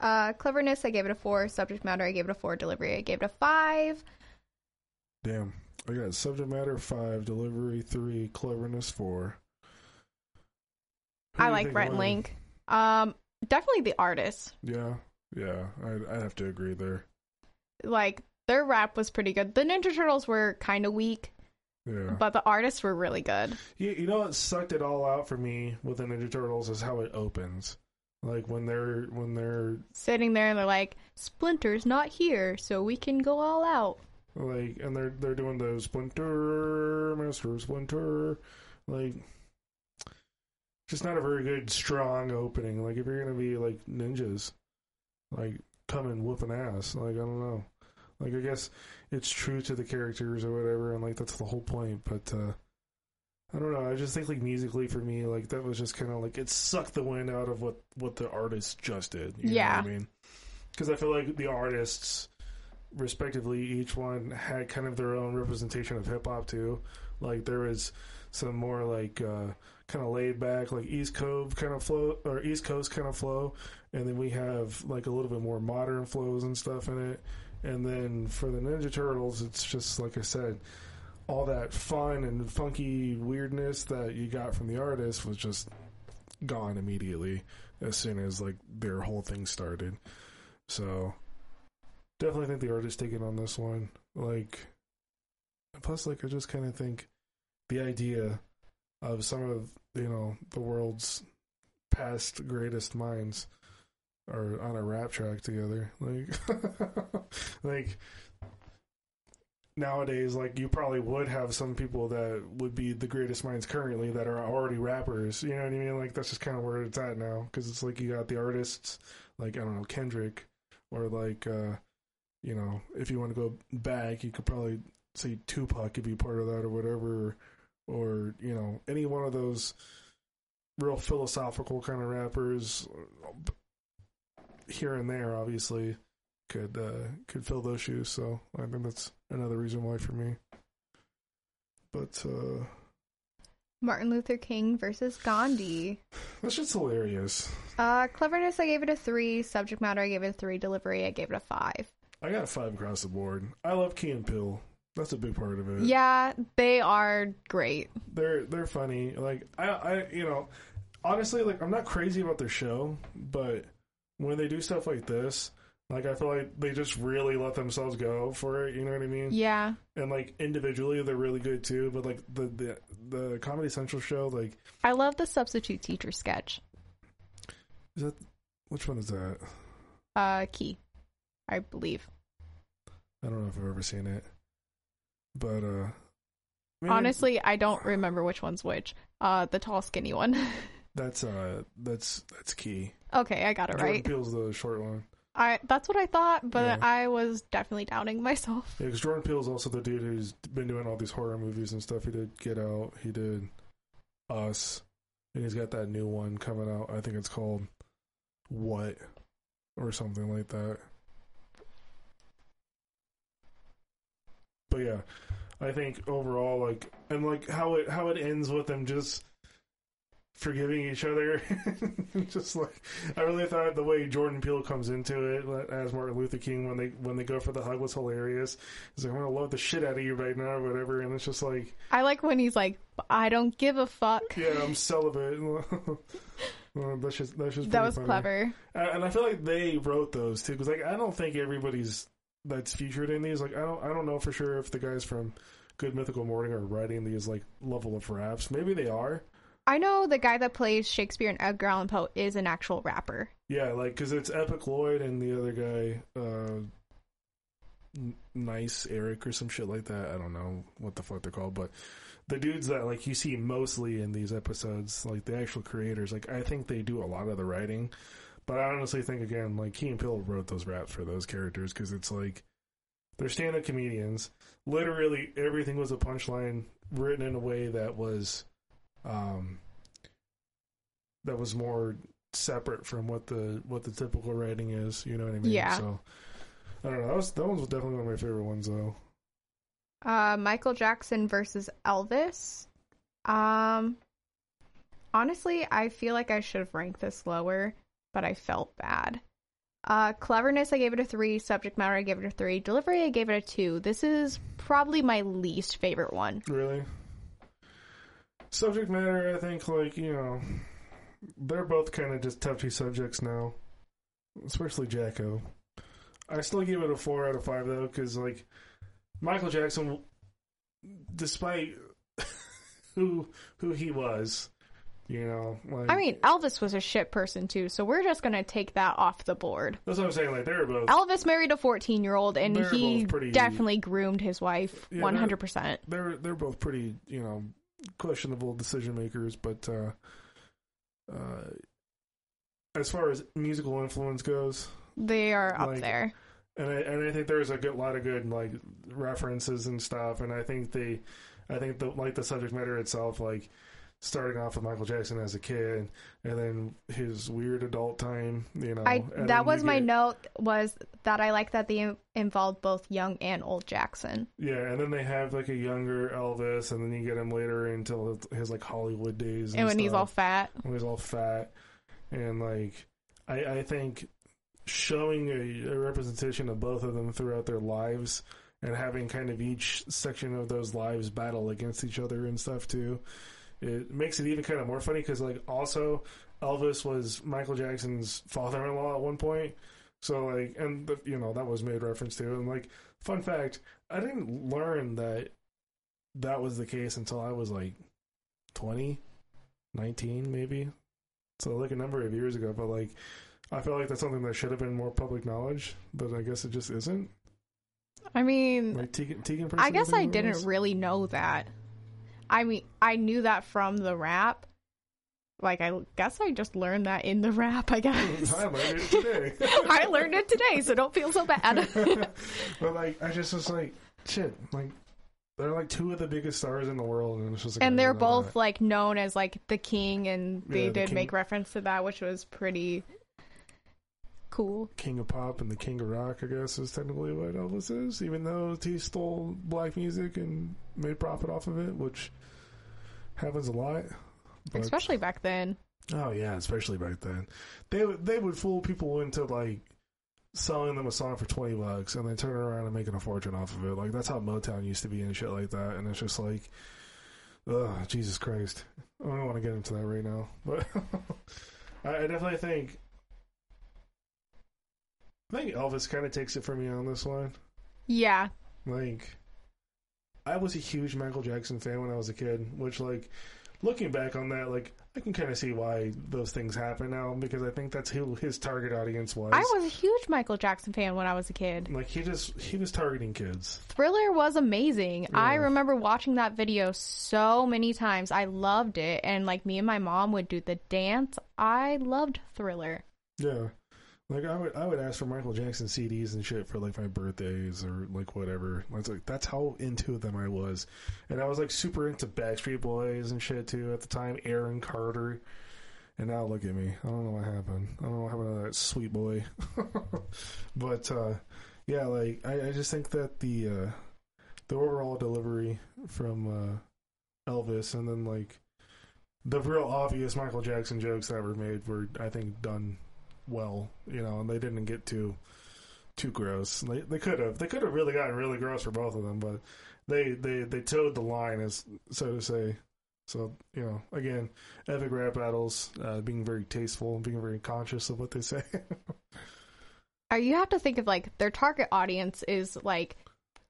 Uh, cleverness, I gave it a four. Subject matter, I gave it a four. Delivery, I gave it a five. Damn, I got subject matter five, delivery three, cleverness four. Who I like and? Link. Um, definitely the artist. Yeah, yeah. I I have to agree there. Like their rap was pretty good. The Ninja Turtles were kind of weak, Yeah. but the artists were really good. You, you know what sucked it all out for me with the Ninja Turtles is how it opens. Like when they're when they're Sitting there and they're like, "Splinter's not here, so we can go all out." like and they're they're doing the Splinter Master Splinter like just not a very good strong opening. Like if you're gonna be like ninjas, like coming whooping ass. Like I don't know. Like I guess it's true to the characters or whatever, and like that's the whole point. But uh I don't know. I just think like musically for me, like that was just kind of like it sucked the wind out of what what the artist just did. You Yeah. know what I mean, because I feel like the artists, respectively, each one had kind of their own representation of hip hop too. Like there was some more like uh, kind of laid back, like East Cove kind of flow or East Coast kind of flow, and then we have like a little bit more modern flows and stuff in it. And then for the Ninja Turtles, it's just like I said, all that fun and funky weirdness that you got from the artist was just gone immediately as soon as like their whole thing started. So definitely think the artist taken on this one. Like plus like I just kind of think the idea of some of you know the world's past greatest minds are on a rap track together. Like *laughs* like nowadays like you probably would have some people that would be the greatest minds currently that are already rappers. You know what i mean? Like that's just kind of where it's at now. Because it's like you got the artists like i don't know kendrick or like uh you know if you want to go back you could probably say tupac could be part of that or whatever. Or you know any one of those real philosophical kind of rappers here and there obviously could uh could fill those shoes so i think that's another reason why for me but uh Martin Luther King versus Gandhi. that's just hilarious Uh, cleverness, I gave it a three. Subject matter, I gave it a three. Delivery, I gave it a five. i got a five across the board i love Key and Peele that's a big part of it Yeah, they are great. they're they're funny. Like I, I you know, honestly, like I'm not crazy about their show, but when they do stuff like this, like I feel like they just really let themselves go for it. You know what I mean? Yeah. And like individually, they're really good too. But like the the the Comedy Central show, like I love the substitute teacher sketch. is that which one is that? Uh, Key, I believe. I don't know if I've ever seen it, but uh, maybe Honestly, I don't remember which one's which. Uh, the tall, skinny one. *laughs* that's uh that's that's key. okay, I got it right. Jordan right. Peele's the short one. I that's what I thought, but Yeah. I was definitely doubting *laughs* myself. Yeah, because Jordan Peele's also the dude who's been doing all these horror movies and stuff. He did Get Out, he did Us, and he's got that new one coming out. I think it's called What or something like that. But yeah, I think overall, like, and like how it how it ends with them just forgiving each other. *laughs* just like I really thought the way Jordan Peele comes into it as Martin Luther King when they when they go for the hug was hilarious. He's like, I'm gonna love the shit out of you right now, or whatever, and it's just like, I like when he's like, "I don't give a fuck." yeah, I'm celibate. *laughs* Well, that's just that's just that was funny. clever. And I feel like they wrote those too, because like I don't think everybody's that's featured in these. Like I don't I don't know for sure if the guys from Good Mythical Morning are writing these like level of raps. Maybe they are. I know the guy that plays Shakespeare and Edgar Allan Poe is an actual rapper. Yeah, like because it's Epic Lloyd and the other guy, uh, N- Nice Eric or some shit like that. I don't know what the fuck they're called, but the dudes that like you see mostly in these episodes, like the actual creators, like I think they do a lot of the writing. But I honestly think again, like Key and Peele wrote those raps for those characters because it's like they're stand-up comedians. Literally everything was a punchline written in a way that was, um, that was more separate from what the what the typical writing is. You know what I mean? Yeah. So I don't know. That was that one was definitely one of my favorite ones though. Uh, Michael Jackson versus Elvis. Um, honestly, I feel like I should have ranked this lower, but I felt bad. Uh, cleverness, I gave it a three. Subject matter, I gave it a three. Delivery, I gave it a two. This is probably my least favorite one. Really. Subject matter, I think, like you know, they're both kind of just touchy subjects now, especially Jacko. I still give it a four out of five though, because like Michael Jackson, despite *laughs* who who he was, you know, like I mean, Elvis was a shit person too, so we're just gonna take that off the board. that's what I'm saying. Like they were both Elvis married a 14 year old, and he pretty- definitely groomed his wife Yeah, 100%. they're they're both pretty you know questionable decision makers, but uh, uh, as far as musical influence goes, They are up Like- there. and I and I think there's a good lot of good like references and stuff, and I think the, I think the like the subject matter itself, like starting off with Michael Jackson as a kid, and then his weird adult time, you know. I that was my get- note was that I like that they involved both young and old Jackson. Yeah, and then they have like a younger Elvis, and then you get him later into his like Hollywood days, and, And when he's all fat. when he's all fat, and like I, I think showing a, a representation of both of them throughout their lives and having kind of each section of those lives battle against each other and stuff too, it makes it even kind of more funny because like also Elvis was Michael Jackson's father-in-law at one point. So like, and the, you know that was made reference to, and like, fun fact, I didn't learn that that was the case until I was like 20, 19 maybe. So like a number of years ago, but like I feel like that's something that should have been more public knowledge, but I guess it just isn't. I mean, Like Tegan, Tegan I guess I didn't really know that. I mean, I knew that from the rap. Like, I guess I just learned that in the rap, I guess. *laughs* I learned it today. *laughs* I learned it today, so don't feel so bad. *laughs* but like, I just was like, shit, like they're like two of the biggest stars in the world, and it's just like, and they're both that. like known as like the king, and they Yeah, the did king. make reference to that, which was pretty cool. King of Pop and the King of Rock, I guess, is technically what Elvis is, even though he stole black music and made profit off of it, which happens a lot. But- Especially back then. Oh yeah, especially back then. They would they would fool people into like selling them a song for twenty bucks and then turning around and making a fortune off of it. Like that's how Motown used to be and shit like that. And it's just like, ugh, Jesus Christ. I don't want to get into that right now, but *laughs* I definitely think I think Elvis kind of takes it from me on this one. Yeah. Like, I was a huge Michael Jackson fan when I was a kid, which, like, looking back on that, like, I can kind of see why those things happen now because I think that's who his target audience was. I was a huge Michael Jackson fan when I was a kid. like he just he was targeting kids. Thriller was amazing. I remember watching that video so many times. I loved it. And like me and my mom would do the dance. I loved Thriller. Yeah. Like I would, I would ask for Michael Jackson CDs and shit for like my birthdays or like whatever. That's like that's how into them I was, and I was like super into Backstreet Boys and shit too at the time. Aaron Carter, and now look at me. I don't know what happened. I don't know what happened to that sweet boy. *laughs* but uh, yeah, like I, I just think that the uh, the overall delivery from uh, Elvis and then like the real obvious Michael Jackson jokes that were made were I think done well, you know, and they didn't get too too gross. They they could have they could have really gotten really gross for both of them, but they they they towed the line as so to say. So you know, again, epic rap battles, uh, being very tasteful, and being very conscious of what they say. *laughs* Uh, You have to think of like their target audience is like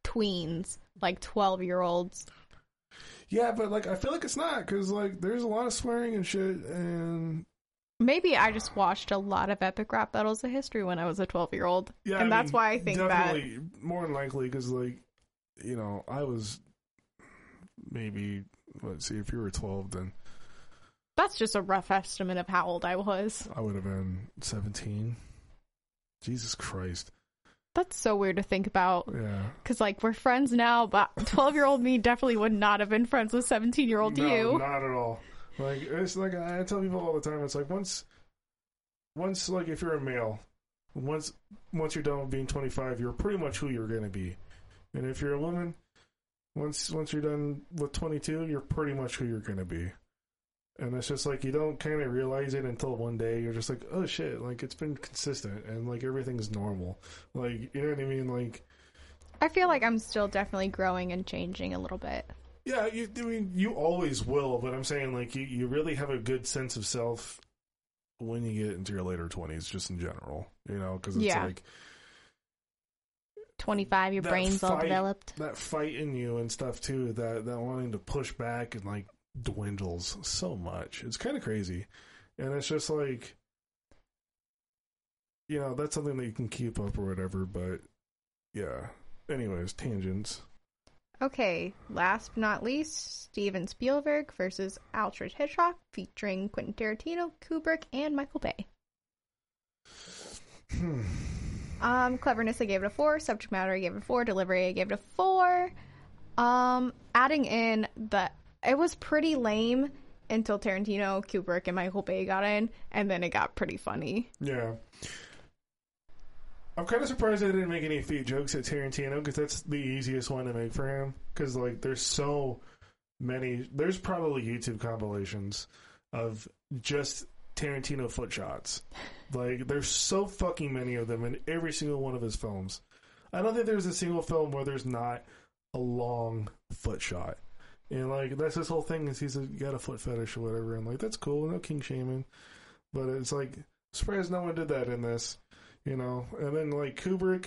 tweens, like 12 year olds. yeah, but like I feel like it's not because like there's a lot of swearing and shit, and Maybe I just watched a lot of epic rap battles of history when I was a 12 year old. yeah, and I that's mean, why I think that. more than likely because like you know I was maybe let's see if you were twelve then That's just a rough estimate of how old I was. I would have been 17. Jesus Christ. That's so weird to think about. Yeah. Because, like, we're friends now, but 12 year old me definitely would not have been friends with 17 year old no, you. not at all. Like, it's like, I tell people all the time, it's like, once, once, like, if you're a male, once, once you're done with being 25, you're pretty much who you're to be. And if you're a woman, once, once you're done with 22, you're pretty much who you're to be. And it's just like, you don't kind of realize it until one day you're just like, oh shit, like, it's been consistent and, like, everything's normal. Like, you know what I mean? Like, I feel like I'm still definitely growing and changing a little bit. Yeah, you, I mean, you always will, but I'm saying like you, you really have a good sense of self when you get into your later 20s, just in general, you know, because it's Yeah. like 25, your brain's all developed. that fight in you and stuff too, that that wanting to push back and like dwindles so much. It's kind of crazy, and it's just like, you know, that's something that you can keep up or whatever. But yeah, anyways, tangents. Okay, last but not least, Steven Spielberg versus Alfred Hitchcock, featuring Quentin Tarantino, Kubrick, and Michael Bay. Um, cleverness, I gave it a four. Subject matter, I gave it a four. Delivery, I gave it a four. Um, adding in the, it was pretty lame until Tarantino, Kubrick, and Michael Bay got in, and then it got pretty funny. Yeah. I'm kind of surprised they didn't make any feet jokes at Tarantino because that's the easiest one to make for him. Because like, there's so many. There's probably YouTube compilations of just Tarantino foot shots. Like, there's so fucking many of them in every single one of his films. I don't think there's a single film where there's not a long foot shot. And like, that's his whole thing is he's a, got a foot fetish or whatever. And like, that's cool. No king shaming. But it's like, surprised no one did that in this you know. And then like Kubrick,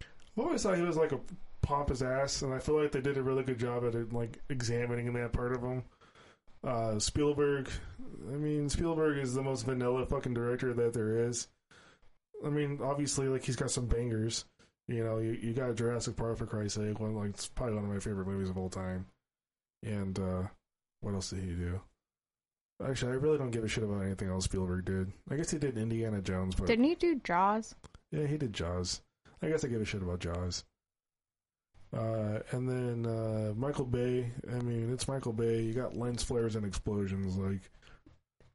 I always thought he was like a pompous ass, and I feel like they did a really good job at like examining that part of him. Uh, Spielberg, I mean, Spielberg is the most vanilla fucking director that there is. I mean, obviously, like he's got some bangers. You know, you, you got Jurassic Park for Christ's sake, one like it's probably one of my favorite movies of all time. And uh, what else did he do? Actually, I really don't give a shit about anything else Spielberg did. I guess he did Indiana Jones, but Didn't he do Jaws? yeah, he did Jaws. I guess I give a shit about Jaws. Uh, and then uh, Michael Bay. I mean, it's Michael Bay. You got lens flares and explosions. Like,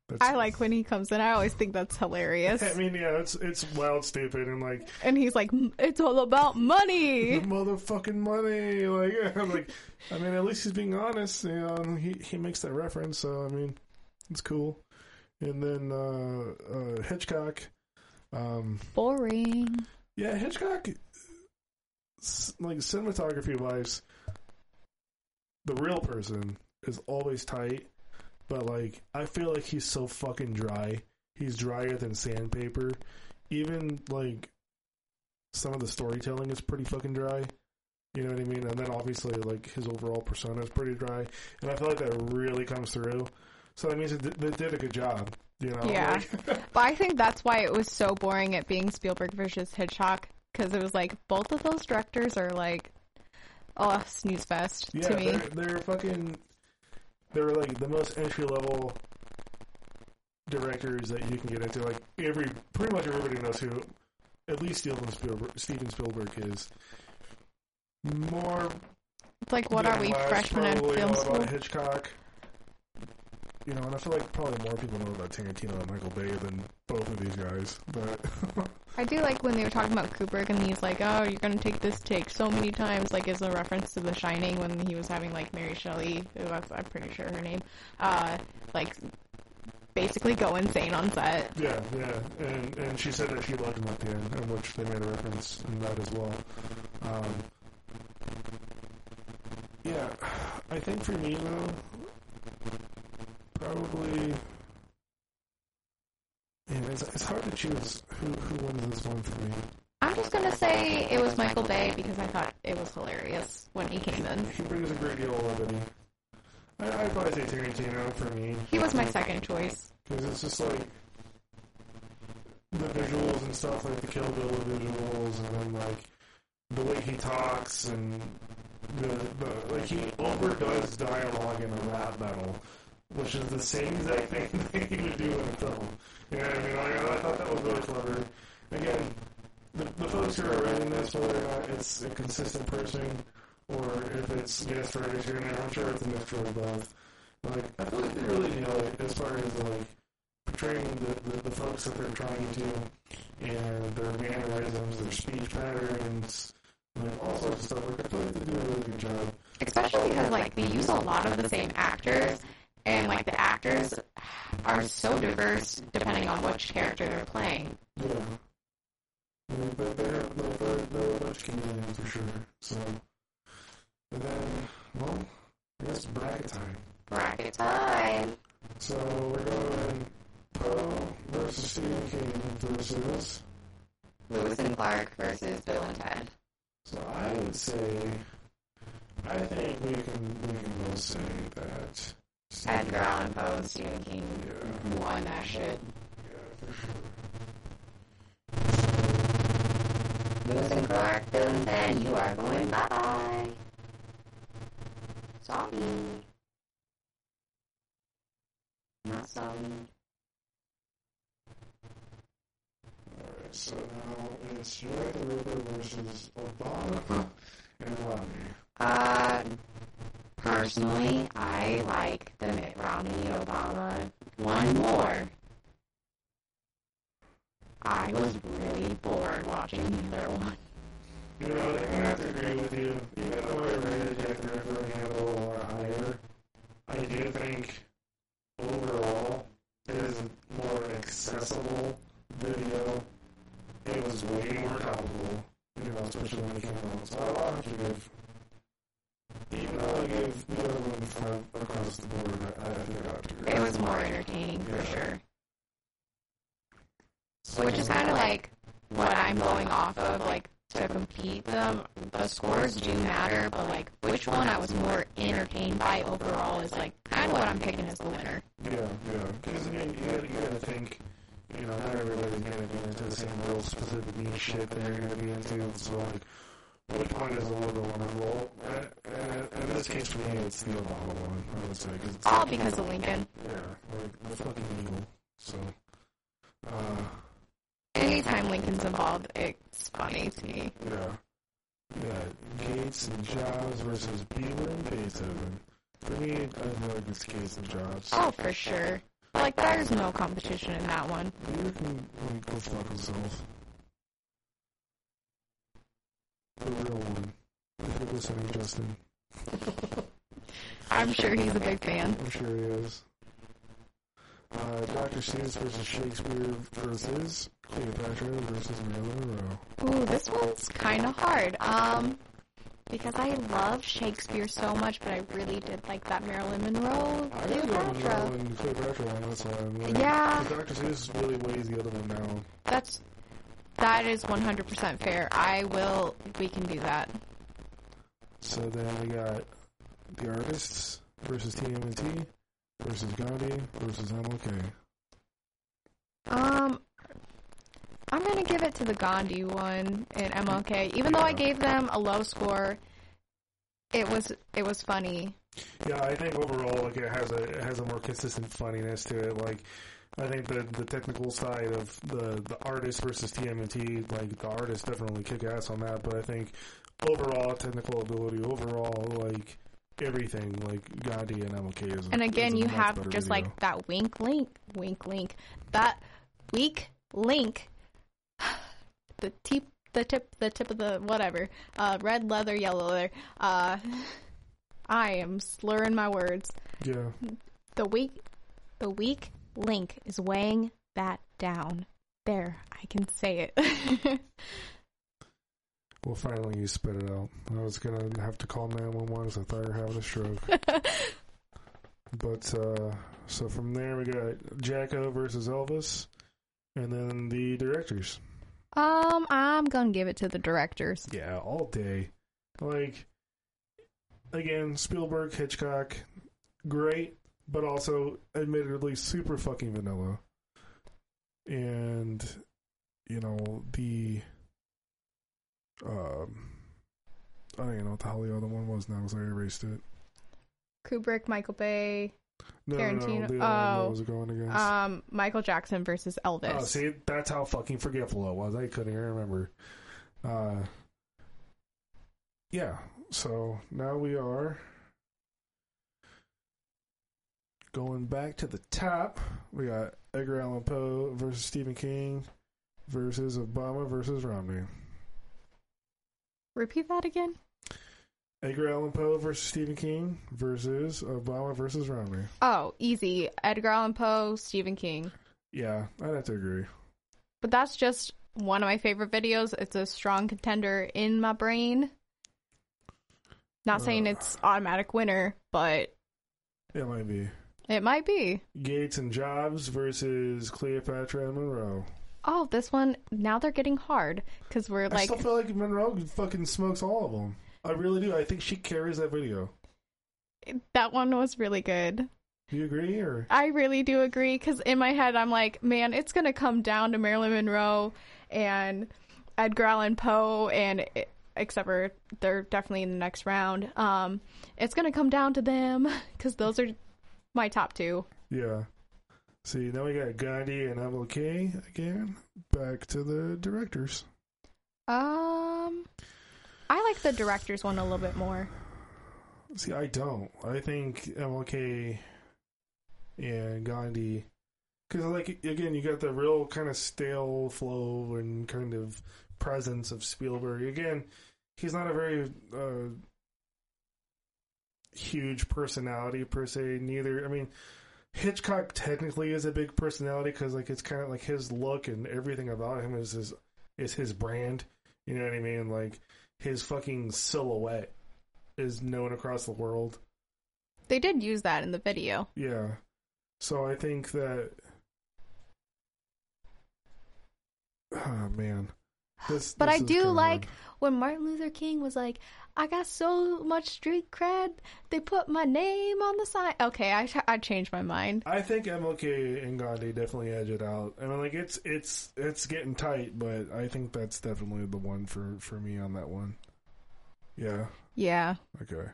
that's, I like when he comes in. I always think that's hilarious. *laughs* I mean, yeah, it's it's wild, stupid, and like And he's like, "M- "It's all about the money." *laughs* motherfucking money. Like, *laughs* I'm like, I mean, at least he's being honest. You know, and he he makes that reference. So I mean, it's cool. And then uh, uh, Hitchcock. Um, Boring. Yeah, Hitchcock, like cinematography wise, the real person is always tight, but like I feel like he's so fucking dry. He's drier than sandpaper. Even like some of the storytelling is pretty fucking dry. You know what I mean? And then obviously like his overall persona is pretty dry, and I feel like that really comes through. So that means it did, they did a good job. You know? Yeah. Like- *laughs* But I think that's why it was so boring at being Spielberg versus Hitchcock because it was like both of those directors are like, oh, snooze fest Yeah, to me. they're, they're fucking. They're like the most entry level directors that you can get into. Like every, pretty much everybody knows who, at least Steven Spielberg, Steven Spielberg is. More. It's like, what are we, freshmen at film school? Hitchcock. You know, and I feel like probably more people know about Tarantino and Michael Bay than both of these guys. But *laughs* I do like when they were talking about Kubrick and he's like, oh, you're gonna take this take so many times, like as a reference to The Shining when he was having like Mary Shelley, who that's I'm pretty sure her name, uh, like basically go insane on set. Yeah, yeah, and and she said that she loved him at the end, in which they made a reference in that as well. Um, yeah, I think for me though, probably, yeah, it's, it's hard to choose who who wins this one for me. I'm just gonna say it was Michael Bay because I thought it was hilarious when he came in. He brings a great deal of levity. I, I'd probably say Tarantino for me He was my second choice. because it's just like the visuals and stuff, like the Kill Bill visuals, and then like the way he talks and the, the like he overdoes dialogue in a rap battle, which is the same exact thing *laughs* that he would do in a film. You know what I mean? Like, I thought that was really clever. Again, the, the folks who are writing this, whether or not it's a consistent person or if it's guest writers here and there, I'm sure it's a mixture of both. Like, I feel like they really nail it as far as like portraying the, the, the folks that they're trying to and their mannerisms, their speech patterns, like all sorts of stuff. Like, I feel like they do a really good job. Especially because like they use a lot of the same actors and like the actors are so diverse depending on which character they're playing. Yeah. I mean, but they're, they're, they're, they're a of for sure. So, and then, well, I guess bracket time. Bracket time. So we're going Poe versus Stephen King versus. Lewis and Clark versus Bill and Ted. So I would say, I think we can we can both say that. Edgar Allan Poe and Stephen King won that shit. yeah, for sure. Lewis Clark, and Ted, you are going bye. Sorry. Not sorry. Alright, so now it's the Ripper versus Obama and Romney. Uh, personally, I like the Mitt Romney Obama one more. I was really bored watching the other one. You know, I have to agree with you. Even though I rated Jack Ripper handle a lot higher, I do think overall it is more accessible video. It was way more topical, you know, especially when it came out. So I'll have to give, even though I gave the other one five across the board, I, I think I have to agree. It was more entertaining for sure. So- Which is kind of like what I'm going off of, like to compete them. The scores do matter, but like which one I was more entertained by overall is like kind of what I'm picking as the winner. Yeah, yeah. Because I mean, you gotta, you gotta think, you know, not everybody's gonna be into the same real specific niche shit that you're gonna be into. So like, which one is a little bit more role? And in this case, for me, it's the Obama one. I would say because it's All because of Lincoln. yeah, like the fucking eagle. So, uh, Anytime Lincoln's involved, it's funny to me. yeah, yeah. Gates and Jobs versus Beaver and Beethoven. For me, I feel like it's Gates and Jobs. Oh, for sure. Like there's no competition in that one. Beaver can like, go fuck himself. The real one. If you're listening, Justin. I'm sure he's a big fan. I'm sure he is. Uh, Dr. Seuss versus Shakespeare versus Cleopatra versus Marilyn Monroe. Ooh, this one's kind of hard. Um, because I love Shakespeare so much, but I really did like that Marilyn Monroe I Cleopatra. Monroe and Cleopatra on this. Like, Yeah. Dr. Seuss really weighs the other one down. That's that is 100% fair. I will. We can do that. So then we got the artists versus TMNT versus Gandhi versus MLK. Um, I'm gonna give it to the Gandhi one and MLK. Even though I gave them a low score, it was it was funny. Yeah, I think overall, like it has a it has a more consistent funniness to it. Like, I think the the technical side of the the artist versus TMNT, like the artist definitely kick ass on that. But I think overall technical ability, overall like everything, like Gandhi and MLK is. a- And again, is you have just video. like that wink link, wink link, that weak link, *sighs* the tip, the tip, the tip of the whatever, uh, red leather, yellow leather. Uh, *laughs* I am slurring my words. yeah. The weak, the weak link is weighing that down. There, I can say it. *laughs* Well, finally you spit it out. I was gonna have to call nine one one, because I thought you were having a stroke. *laughs* But uh, so from there we got Jacko versus Elvis, and then the directors. um, I'm gonna give it to the directors. Yeah, all day. Like again, Spielberg, Hitchcock, great, but also admittedly super fucking vanilla. And you know the um, I don't even know what the hell the other one was now because I erased it. Kubrick, Michael Bay, No, Tarantino- no, no, the other one oh. was it going against. um, Michael Jackson versus Elvis. Oh, see, that's how fucking forgetful it was. I couldn't even remember. Uh, yeah. So now we are going back to the top. We got Edgar Allan Poe versus Stephen King versus Obama versus Romney. Repeat that again. Edgar Allan Poe versus Stephen King versus Obama versus Romney. Oh, easy. Edgar Allan Poe, Stephen King. Yeah, I'd have to agree. But that's just one of my favorite videos. It's a strong contender in my brain. Not saying Uh. it's automatic winner, but It might be it might be. Gates and Jobs versus Cleopatra and Monroe. Oh, this one now they're getting hard because we're like. I still feel like Monroe fucking smokes all of them. I really do. I think she carries that video. that one was really good. Do you agree? Or I really do agree because in my head I'm like, man, it's gonna come down to Marilyn Monroe and Edgar Allan Poe, and it, except for they're definitely in the next round. Um, it's gonna come down to them because those are my top two. Yeah. See, now we got Gandhi and MLK again. Back to the directors. Um, I like the director's one a little bit more. See, I don't. I think MLK and Gandhi, because like again, you got the real kind of stale flow and kind of presence of Spielberg. Again, he's not a very uh, huge personality per se. Neither, I mean, Hitchcock technically is a big personality because like it's kind of like his look and everything about him is his is his brand. You know what I mean? Like his fucking silhouette is known across the world. They did use that in the video. Yeah. So I think that. Oh man. This, But this I do kinda like when Martin Luther King was like, "I got so much street cred, they put my name on the sign." Okay, I I changed my mind. I think MLK and Gandhi definitely edge it out. I mean, like it's it's it's getting tight, but I think that's definitely the one for for me on that one. Yeah. Yeah, Okay.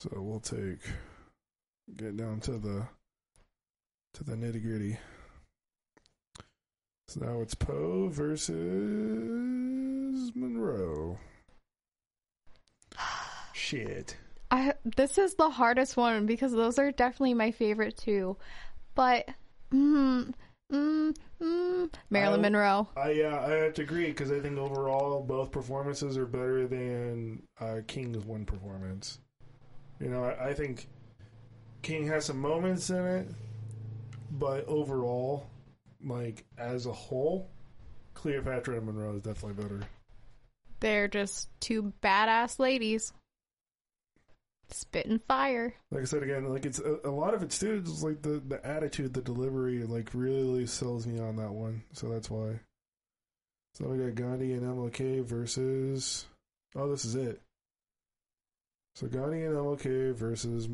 So we'll take get down to the to the nitty gritty. So now it's Poe versus Monroe. Shit. I this is the hardest one because those are definitely my favorite too. But mm, mm, mm, Marilyn I- Monroe. I yeah, I have to agree because I think overall both performances are better than uh, King's one performance. You know, I, I think King has some moments in it, but overall, like as a whole, Cleopatra and Monroe is definitely better. They're just two badass ladies. Spitting fire. Like I said again, like it's a, a lot of it's too. It's like the the attitude, the delivery, like really sells me on that one. So that's why. So we got Gandhi and MLK versus. Oh, this is it. So Gandhi and MLK versus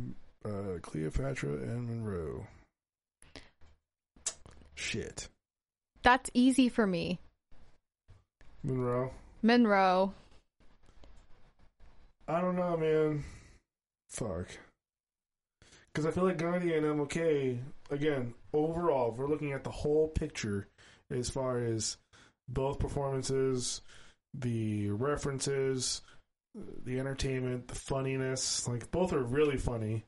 uh, Cleopatra and Monroe. Shit, That's easy for me. Monroe. Monroe. I don't know, man. Fuck. Because I feel like Gandhi and MLK, again, overall, if we're looking at the whole picture as far as both performances, the references, the entertainment, the funniness, like both are really funny.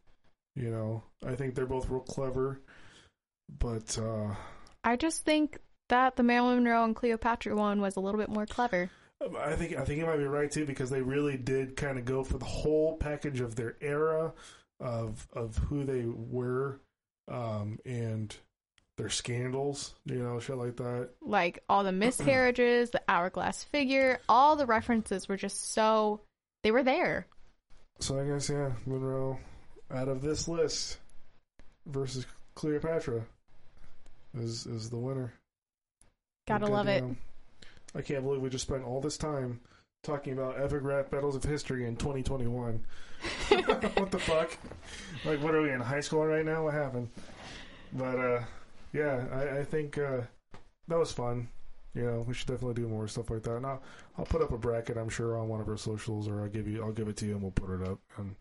You know, I think they're both real clever. But, uh, I just think that the Marilyn Monroe and Cleopatra one was a little bit more clever. I think I think you might be right too because they really did kind of go for the whole package of their era of of who they were um, and their scandals, you know, shit like that. Like all the miscarriages, the hourglass figure, all the references were just so they were there. So I guess yeah, Monroe out of this list versus Cleopatra is is the winner. Gotta love it. I can't believe we just spent all this time talking about epic rap battles of history in 2021. *laughs* what the fuck? Like, what are we in high school right now? What happened? But uh, yeah, I, I think uh, that was fun. You know, we should definitely do more stuff like that. And I'll, I'll put up a bracket, I'm sure, on one of our socials, or I'll give you, I'll give it to you, and we'll put it up. And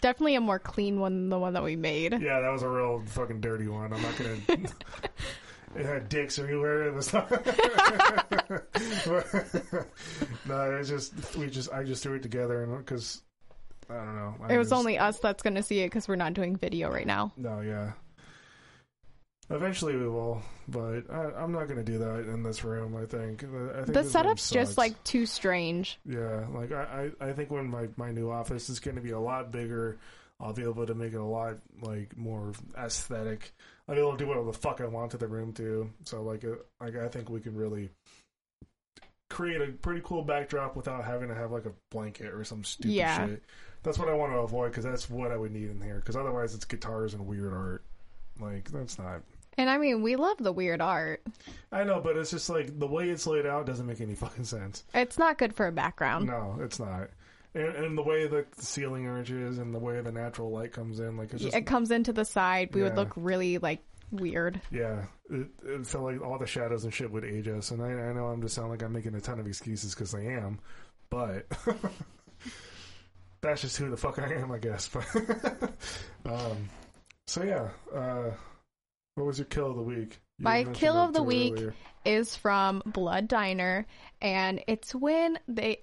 Definitely a more clean one than the one that we made. yeah, that was a real fucking dirty one. I'm not gonna. *laughs* it had dicks everywhere. It was. no, *laughs* it was just we just I just threw it together and because I don't know. I It was just- only us that's going to see it because we're not doing video right now. no, yeah. Eventually we will, but I, I'm not going to do that in this room. I think. I think The setup's just like too strange. Yeah, like I, I, I think when my, my new office is going to be a lot bigger, I'll be able to make it a lot like more aesthetic. I'll be able to do whatever the fuck I want to the room too. So like, uh, like I think we can really create a pretty cool backdrop without having to have like a blanket or some stupid Yeah. shit. That's what I want to avoid because that's what I would need in here. Because otherwise, it's guitars and weird art. Like that's not. And I mean, we love the weird art. I know, but it's just like the way it's laid out doesn't make any fucking sense. It's not good for a background. No, it's not. And, and the way that the ceiling arches and the way the natural light comes in, like it's just it comes into the side. We would Yeah. look really like weird. yeah, it, it felt like all the shadows and shit would age us. And I, I know I'm just sound like I'm making a ton of excuses because I am, but *laughs* that's just who the fuck I am, I guess. *laughs* But um, so yeah, uh, what was your kill of the week? You My mentioned kill it of the week earlier. is from Blood Diner, and it's when they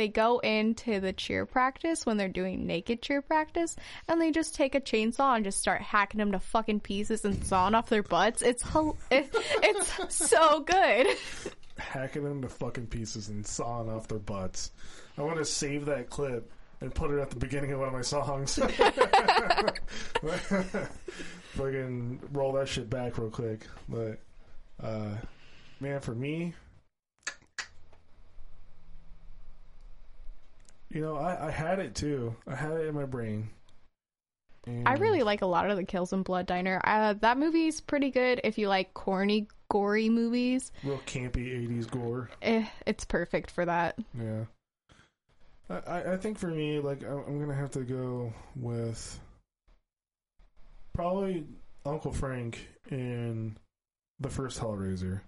they go into the cheer practice when they're doing naked cheer practice, and they just take a chainsaw and just start hacking them to fucking pieces and sawing off their butts. It's it, it's *laughs* so good. hacking them to fucking pieces and sawing off their butts. I want to save that clip and put it at the beginning of one of my songs. *laughs* Fucking roll that shit back real quick. But, uh, man, for me, you know, I, I had it too. I had it in my brain. And I really like a lot of the kills in Blood Diner. Uh, that movie's pretty good if you like corny, gory movies. real campy '80s gore. Eh, it's perfect for that. Yeah. I, I- I think for me, like, I'm I'm gonna have to go with probably Uncle Frank in the first Hellraiser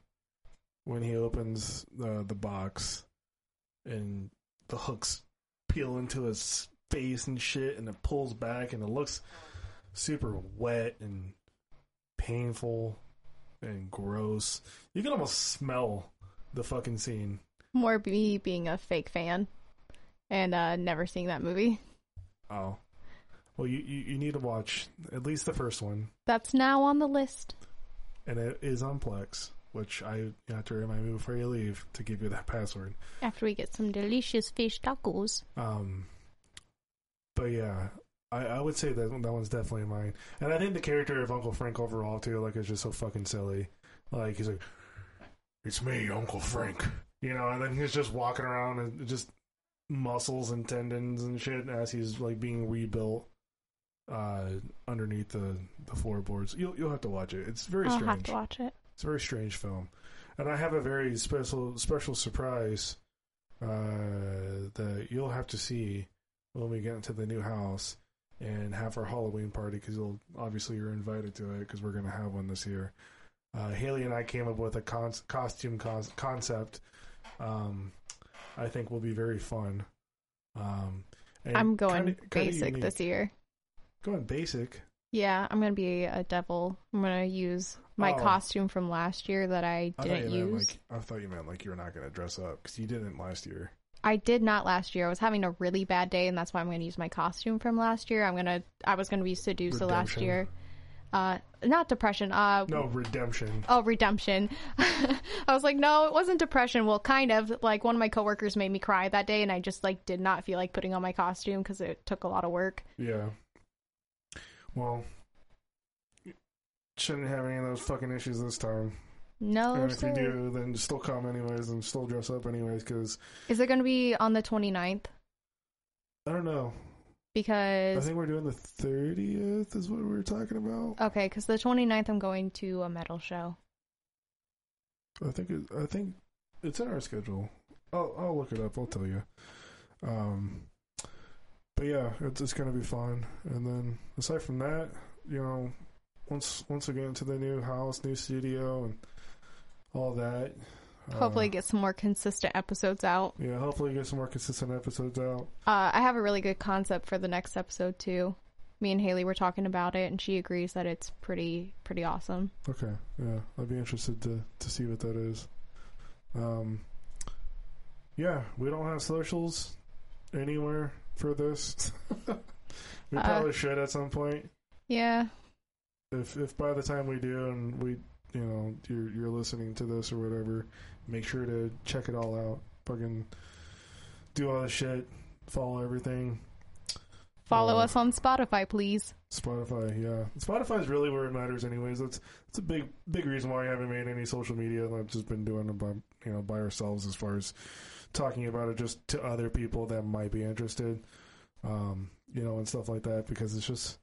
when he opens the the box and the hooks peel into his face and shit, and it pulls back, and it looks super wet and painful and gross. You can almost smell the fucking scene. More me being a fake fan and uh, never seeing that movie. Oh. Well, you, you, you need to watch at least the first one, That's now on the list. and it is on Plex, which I you have to remind me before you leave to give you that *laughs* password. After we get some delicious fish tacos. Um, but yeah, I, I would say that that one's definitely mine, and I think the character of Uncle Frank overall too, like, is just so fucking silly. Like he's like, "It's me, Uncle Frank," you know, and then he's just walking around and just muscles and tendons and shit as he's like being rebuilt uh underneath the the floorboards. You'll you'll have to watch it. It's very I'll strange. have to watch it. It's a very strange film, and I have a very special special surprise uh, that you'll have to see when we get into the new house and have our Halloween party because you'll obviously you're invited to it because we're gonna have one this year. Uh, Haley and I came up with a con- costume con- concept. Um, I think will be very fun. Um, and I'm going kinda- kinda basic unique. this year. Going basic. Yeah, I'm gonna be a devil. I'm gonna use my Oh. costume from last year that I I didn't meant use. like I thought you meant like you're not gonna dress up because you didn't last year. I did not last year. I was having a really bad day, and that's why I'm gonna use my costume from last year. I'm gonna. I was gonna be Sedusa last year. Uh, not depression. Uh, No redemption. Oh, redemption. *laughs* I was like, no, it wasn't depression. Well, kind of. Like one of my coworkers made me cry that day, and I just like did not feel like putting on my costume because it took a lot of work. Yeah. Well, shouldn't have any of those fucking issues this time. No, and if sir. you do, then still come anyways and still dress up anyways. Because Is it going to be on the 29th? I don't know. Because I think we're doing the thirtieth. Is what we were talking about. okay, because the 29th I'm going to a metal show. I think it, I think it's in our schedule. I'll I'll look it up. I'll tell you. Um, but yeah, it's it's gonna be fun. And then aside from that, you know, once once we get into the new house, new studio, and all that, Hopefully, uh, get some more consistent episodes out. yeah, hopefully get some more consistent episodes out. Uh, I have a really good concept for the next episode too. Me and Haley were talking about it, and she agrees that it's pretty pretty awesome. Okay, yeah, I'd be interested to to see what that is. Um, yeah, we don't have socials anywhere for this. *laughs* we Uh, probably should at some point. Yeah, If if by the time we do and we you know you're you're listening to this or whatever, make sure to check it all out. Fucking do all the shit, follow everything. follow Uh, us on Spotify, please. Spotify, yeah. Spotify is really where it matters, anyways. That's that's a big big reason why I haven't made any social media. I've just been doing it by you know by ourselves as far as talking about it just to other people that might be interested, um, you know, and stuff like that. Because it's just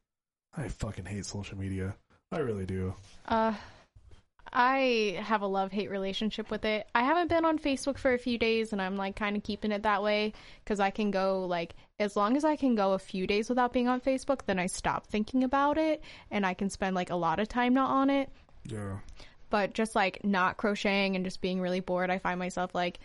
I fucking hate social media. I really do. Uh, I have a love hate relationship with it. I haven't been on Facebook for a few days, and I'm like kind of keeping it that way because I can go like as long as I can go a few days without being on Facebook, then I stop thinking about it, and I can spend like a lot of time not on it. Yeah. But just like not crocheting and just being really bored, I find myself like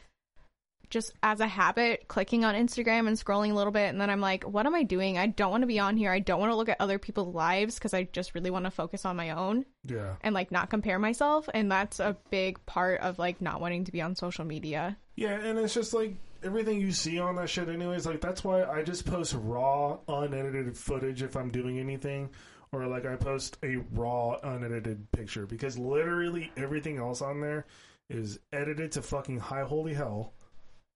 just as a habit clicking on Instagram and scrolling a little bit and then I'm like, what am I doing? I don't want to be on here. I don't want to look at other people's lives because I just really want to focus on my own Yeah. and like not compare myself and that's a big part of like not wanting to be on social media. Yeah, and it's just like everything you see on that shit anyways, like that's why I just post raw, unedited footage if I'm doing anything. Or like I post a raw, unedited picture because literally everything else on there is edited to fucking high holy hell.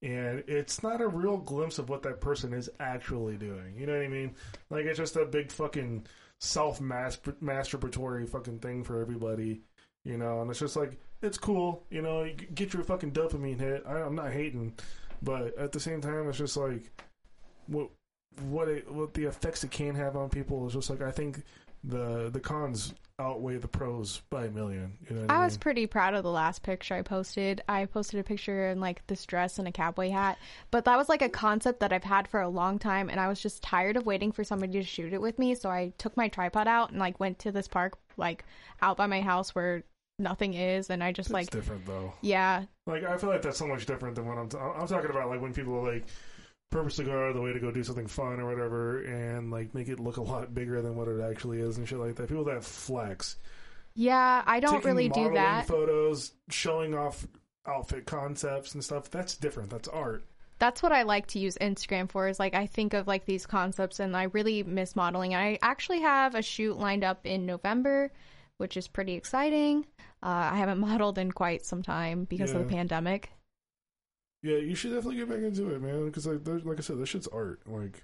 And it's not a real glimpse of what that person is actually doing. You know what I mean? Like it's just a big fucking self masturbatory fucking thing for everybody. You know, and it's just like it's cool. You know, you get your fucking dopamine hit. I, I'm not hating, but at the same time, it's just like what what it, what the effects it can have on people is just like I think the the cons outweigh the pros by a million. You know, I I was pretty proud of the last picture I posted. I posted a picture in like this dress and a cowboy hat, but that was like a concept that I've had for a long time, and I was just tired of waiting for somebody to shoot it with me. So I took my tripod out and like went to this park, like out by my house where nothing is, and I just It's like, different though. yeah, Like I feel like that's so much different than what I'm. T- I'm talking about like when people are like purposely go out of the way to go do something fun or whatever, and like make it look a lot bigger than what it actually is and shit like that. People that flex. yeah. I don't taking really do that. Photos showing off outfit concepts and stuff. That's different. That's art. that's what I like to use Instagram for is like I think of like these concepts and I really miss modeling. I actually have a shoot lined up in November, which is pretty exciting. Uh, I haven't *laughs* modeled in quite some time because of the pandemic. Yeah, you should definitely get back into it, man. Because like, like I said, this shit's art. Like,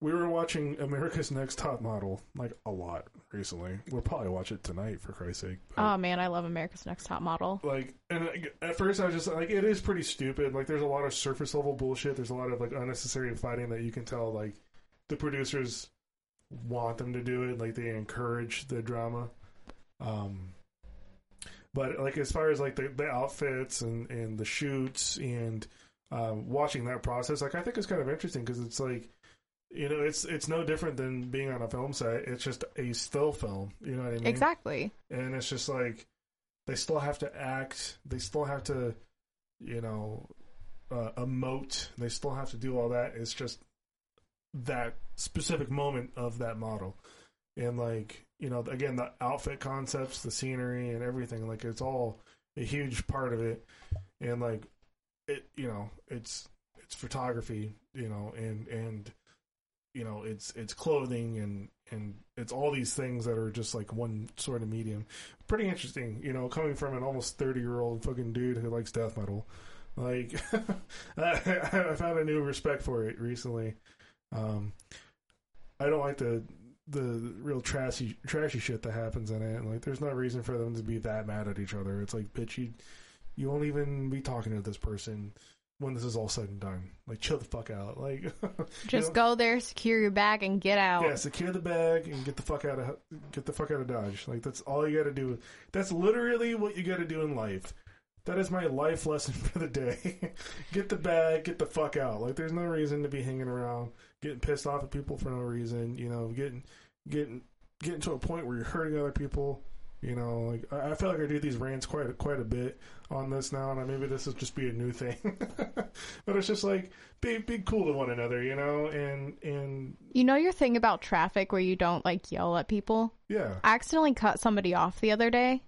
we were watching America's Next Top Model like a lot recently. We'll probably watch it tonight for Christ's sake. But, Oh man, I love America's Next Top Model. like, and like, at first I was just like, it is pretty stupid. Like, there's a lot of surface level bullshit. There's a lot of like unnecessary fighting that you can tell. Like, the producers want them to do it. Like, they encourage the drama. Um, but like as far as like the, the outfits and and the shoots and um, watching that process, like I think it's kind of interesting because it's like you know it's it's no different than being on a film set. It's just a still film. You know what I mean? Exactly. and it's just like they still have to act they still have to you know uh, emote they still have to do all that it's just that specific moment of that model and like you know again the outfit concepts the scenery and everything like it's all a huge part of it. And like it you know it's it's photography you know and and you know it's it's clothing and and it's all these things that are just like one sort of medium. Pretty interesting you know coming from an almost 30 year old fucking dude who likes death metal. Like I, I found a new respect for it recently. Um i don't like the the real trashy trashy shit that happens in it and like there's no reason for them to be that mad at each other it's like bitch you you won't even be talking to this person when this is all said and done like chill the fuck out like *laughs* you Just know? go there, secure your bag, and get out. Yeah, secure the bag and get the fuck out of get the fuck out of Dodge. Like that's all you got to do. That's literally what you got to do in life. That is my life lesson *laughs* for the day. get the bag, get the fuck out. Like there's no reason to be hanging around, getting pissed off at people for no reason. You know, getting getting getting to a point where you're hurting other people. You know, like I, I feel like I do these rants quite a, quite a bit on this now, and maybe this will just be a new thing. *laughs* but it's just like be be cool to one another, you know, and and You know your thing about traffic where you don't like yell at people? yeah. I accidentally cut somebody off the other day.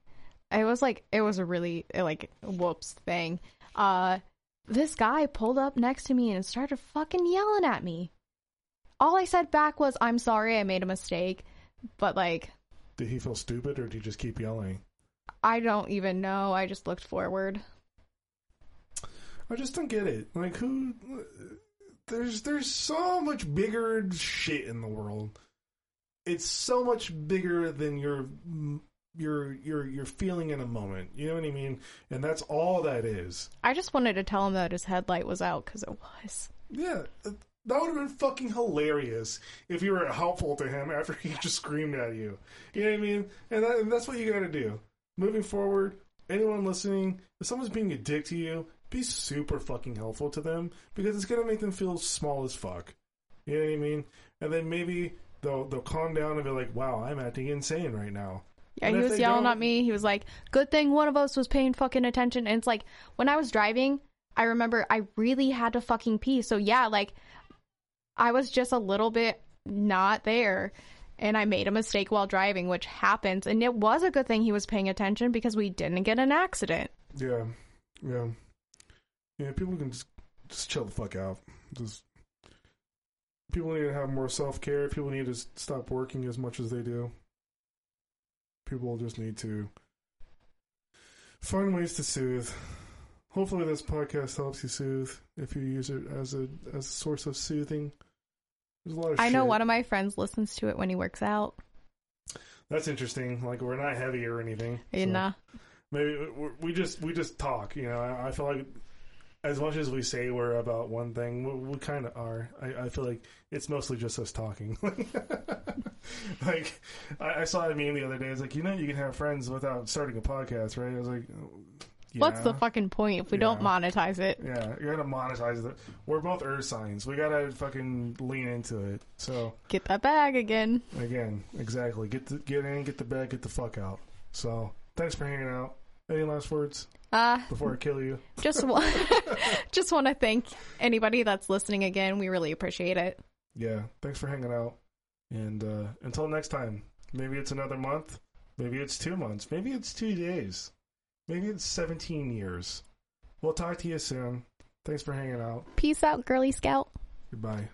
It was like it was a really like whoops thing. Uh this guy pulled up next to me and started fucking yelling at me. All I said back was I'm sorry, I made a mistake. But like Did he feel stupid or did he just keep yelling? I don't even know. I just looked forward. I just don't get it. Like who there's there's so much bigger shit in the world. It's so much bigger than your your your your feeling in a moment. You know what I mean? And that's all that is. I just wanted to tell him that his headlight was out cuz it was. Yeah, uh, that would have been fucking hilarious if you were helpful to him after *laughs* he just screamed at you. You know what I mean? And, that, and that's what you got to do. Moving forward, anyone listening, if someone's being a dick to you, be super fucking helpful to them because it's gonna make them feel small as fuck. You know what I mean? And then maybe they'll they'll calm down and be like, "Wow, I'm acting insane right now." Yeah, And he was yelling at me. He was like, "Good thing one of us was paying fucking attention." And it's like when I was driving, I remember I really had to fucking pee. So yeah, like I was just a little bit not there and I made a mistake while driving, which happens. And it was a good thing he was paying attention because we didn't get an accident. Yeah, yeah, yeah. People can just just chill the fuck out. Just people need to have more self care. People need to stop working as much as they do. People just need to find ways to soothe. Hopefully, this podcast helps you soothe if you use it as a as a source of soothing. There's a lot of I know one of my friends listens to it when he works out. That's interesting. Like we're not heavy or anything. so- And uh, maybe we- we just we just talk you know i, I feel like as much as we say we're about one thing we, we kind of are I, I feel like it's mostly just us talking *laughs* like I, I saw a meme the other day it's like you know you can have friends without starting a podcast right i was like yeah. what's the fucking point if we don't monetize it? yeah you gotta monetize it we're both earth signs we gotta fucking lean into it so Get that bag again. again exactly get the get in get the bag get the fuck out so thanks for hanging out any last words Uh, before i kill you just wa- *laughs* *laughs* just want to thank anybody that's listening again. We really appreciate it. yeah, thanks for hanging out. And uh, until next time, maybe it's another month, maybe it's two months, maybe it's two days, maybe it's 17 years. We'll talk to you soon. Thanks for hanging out. Peace out, girly scout. Goodbye.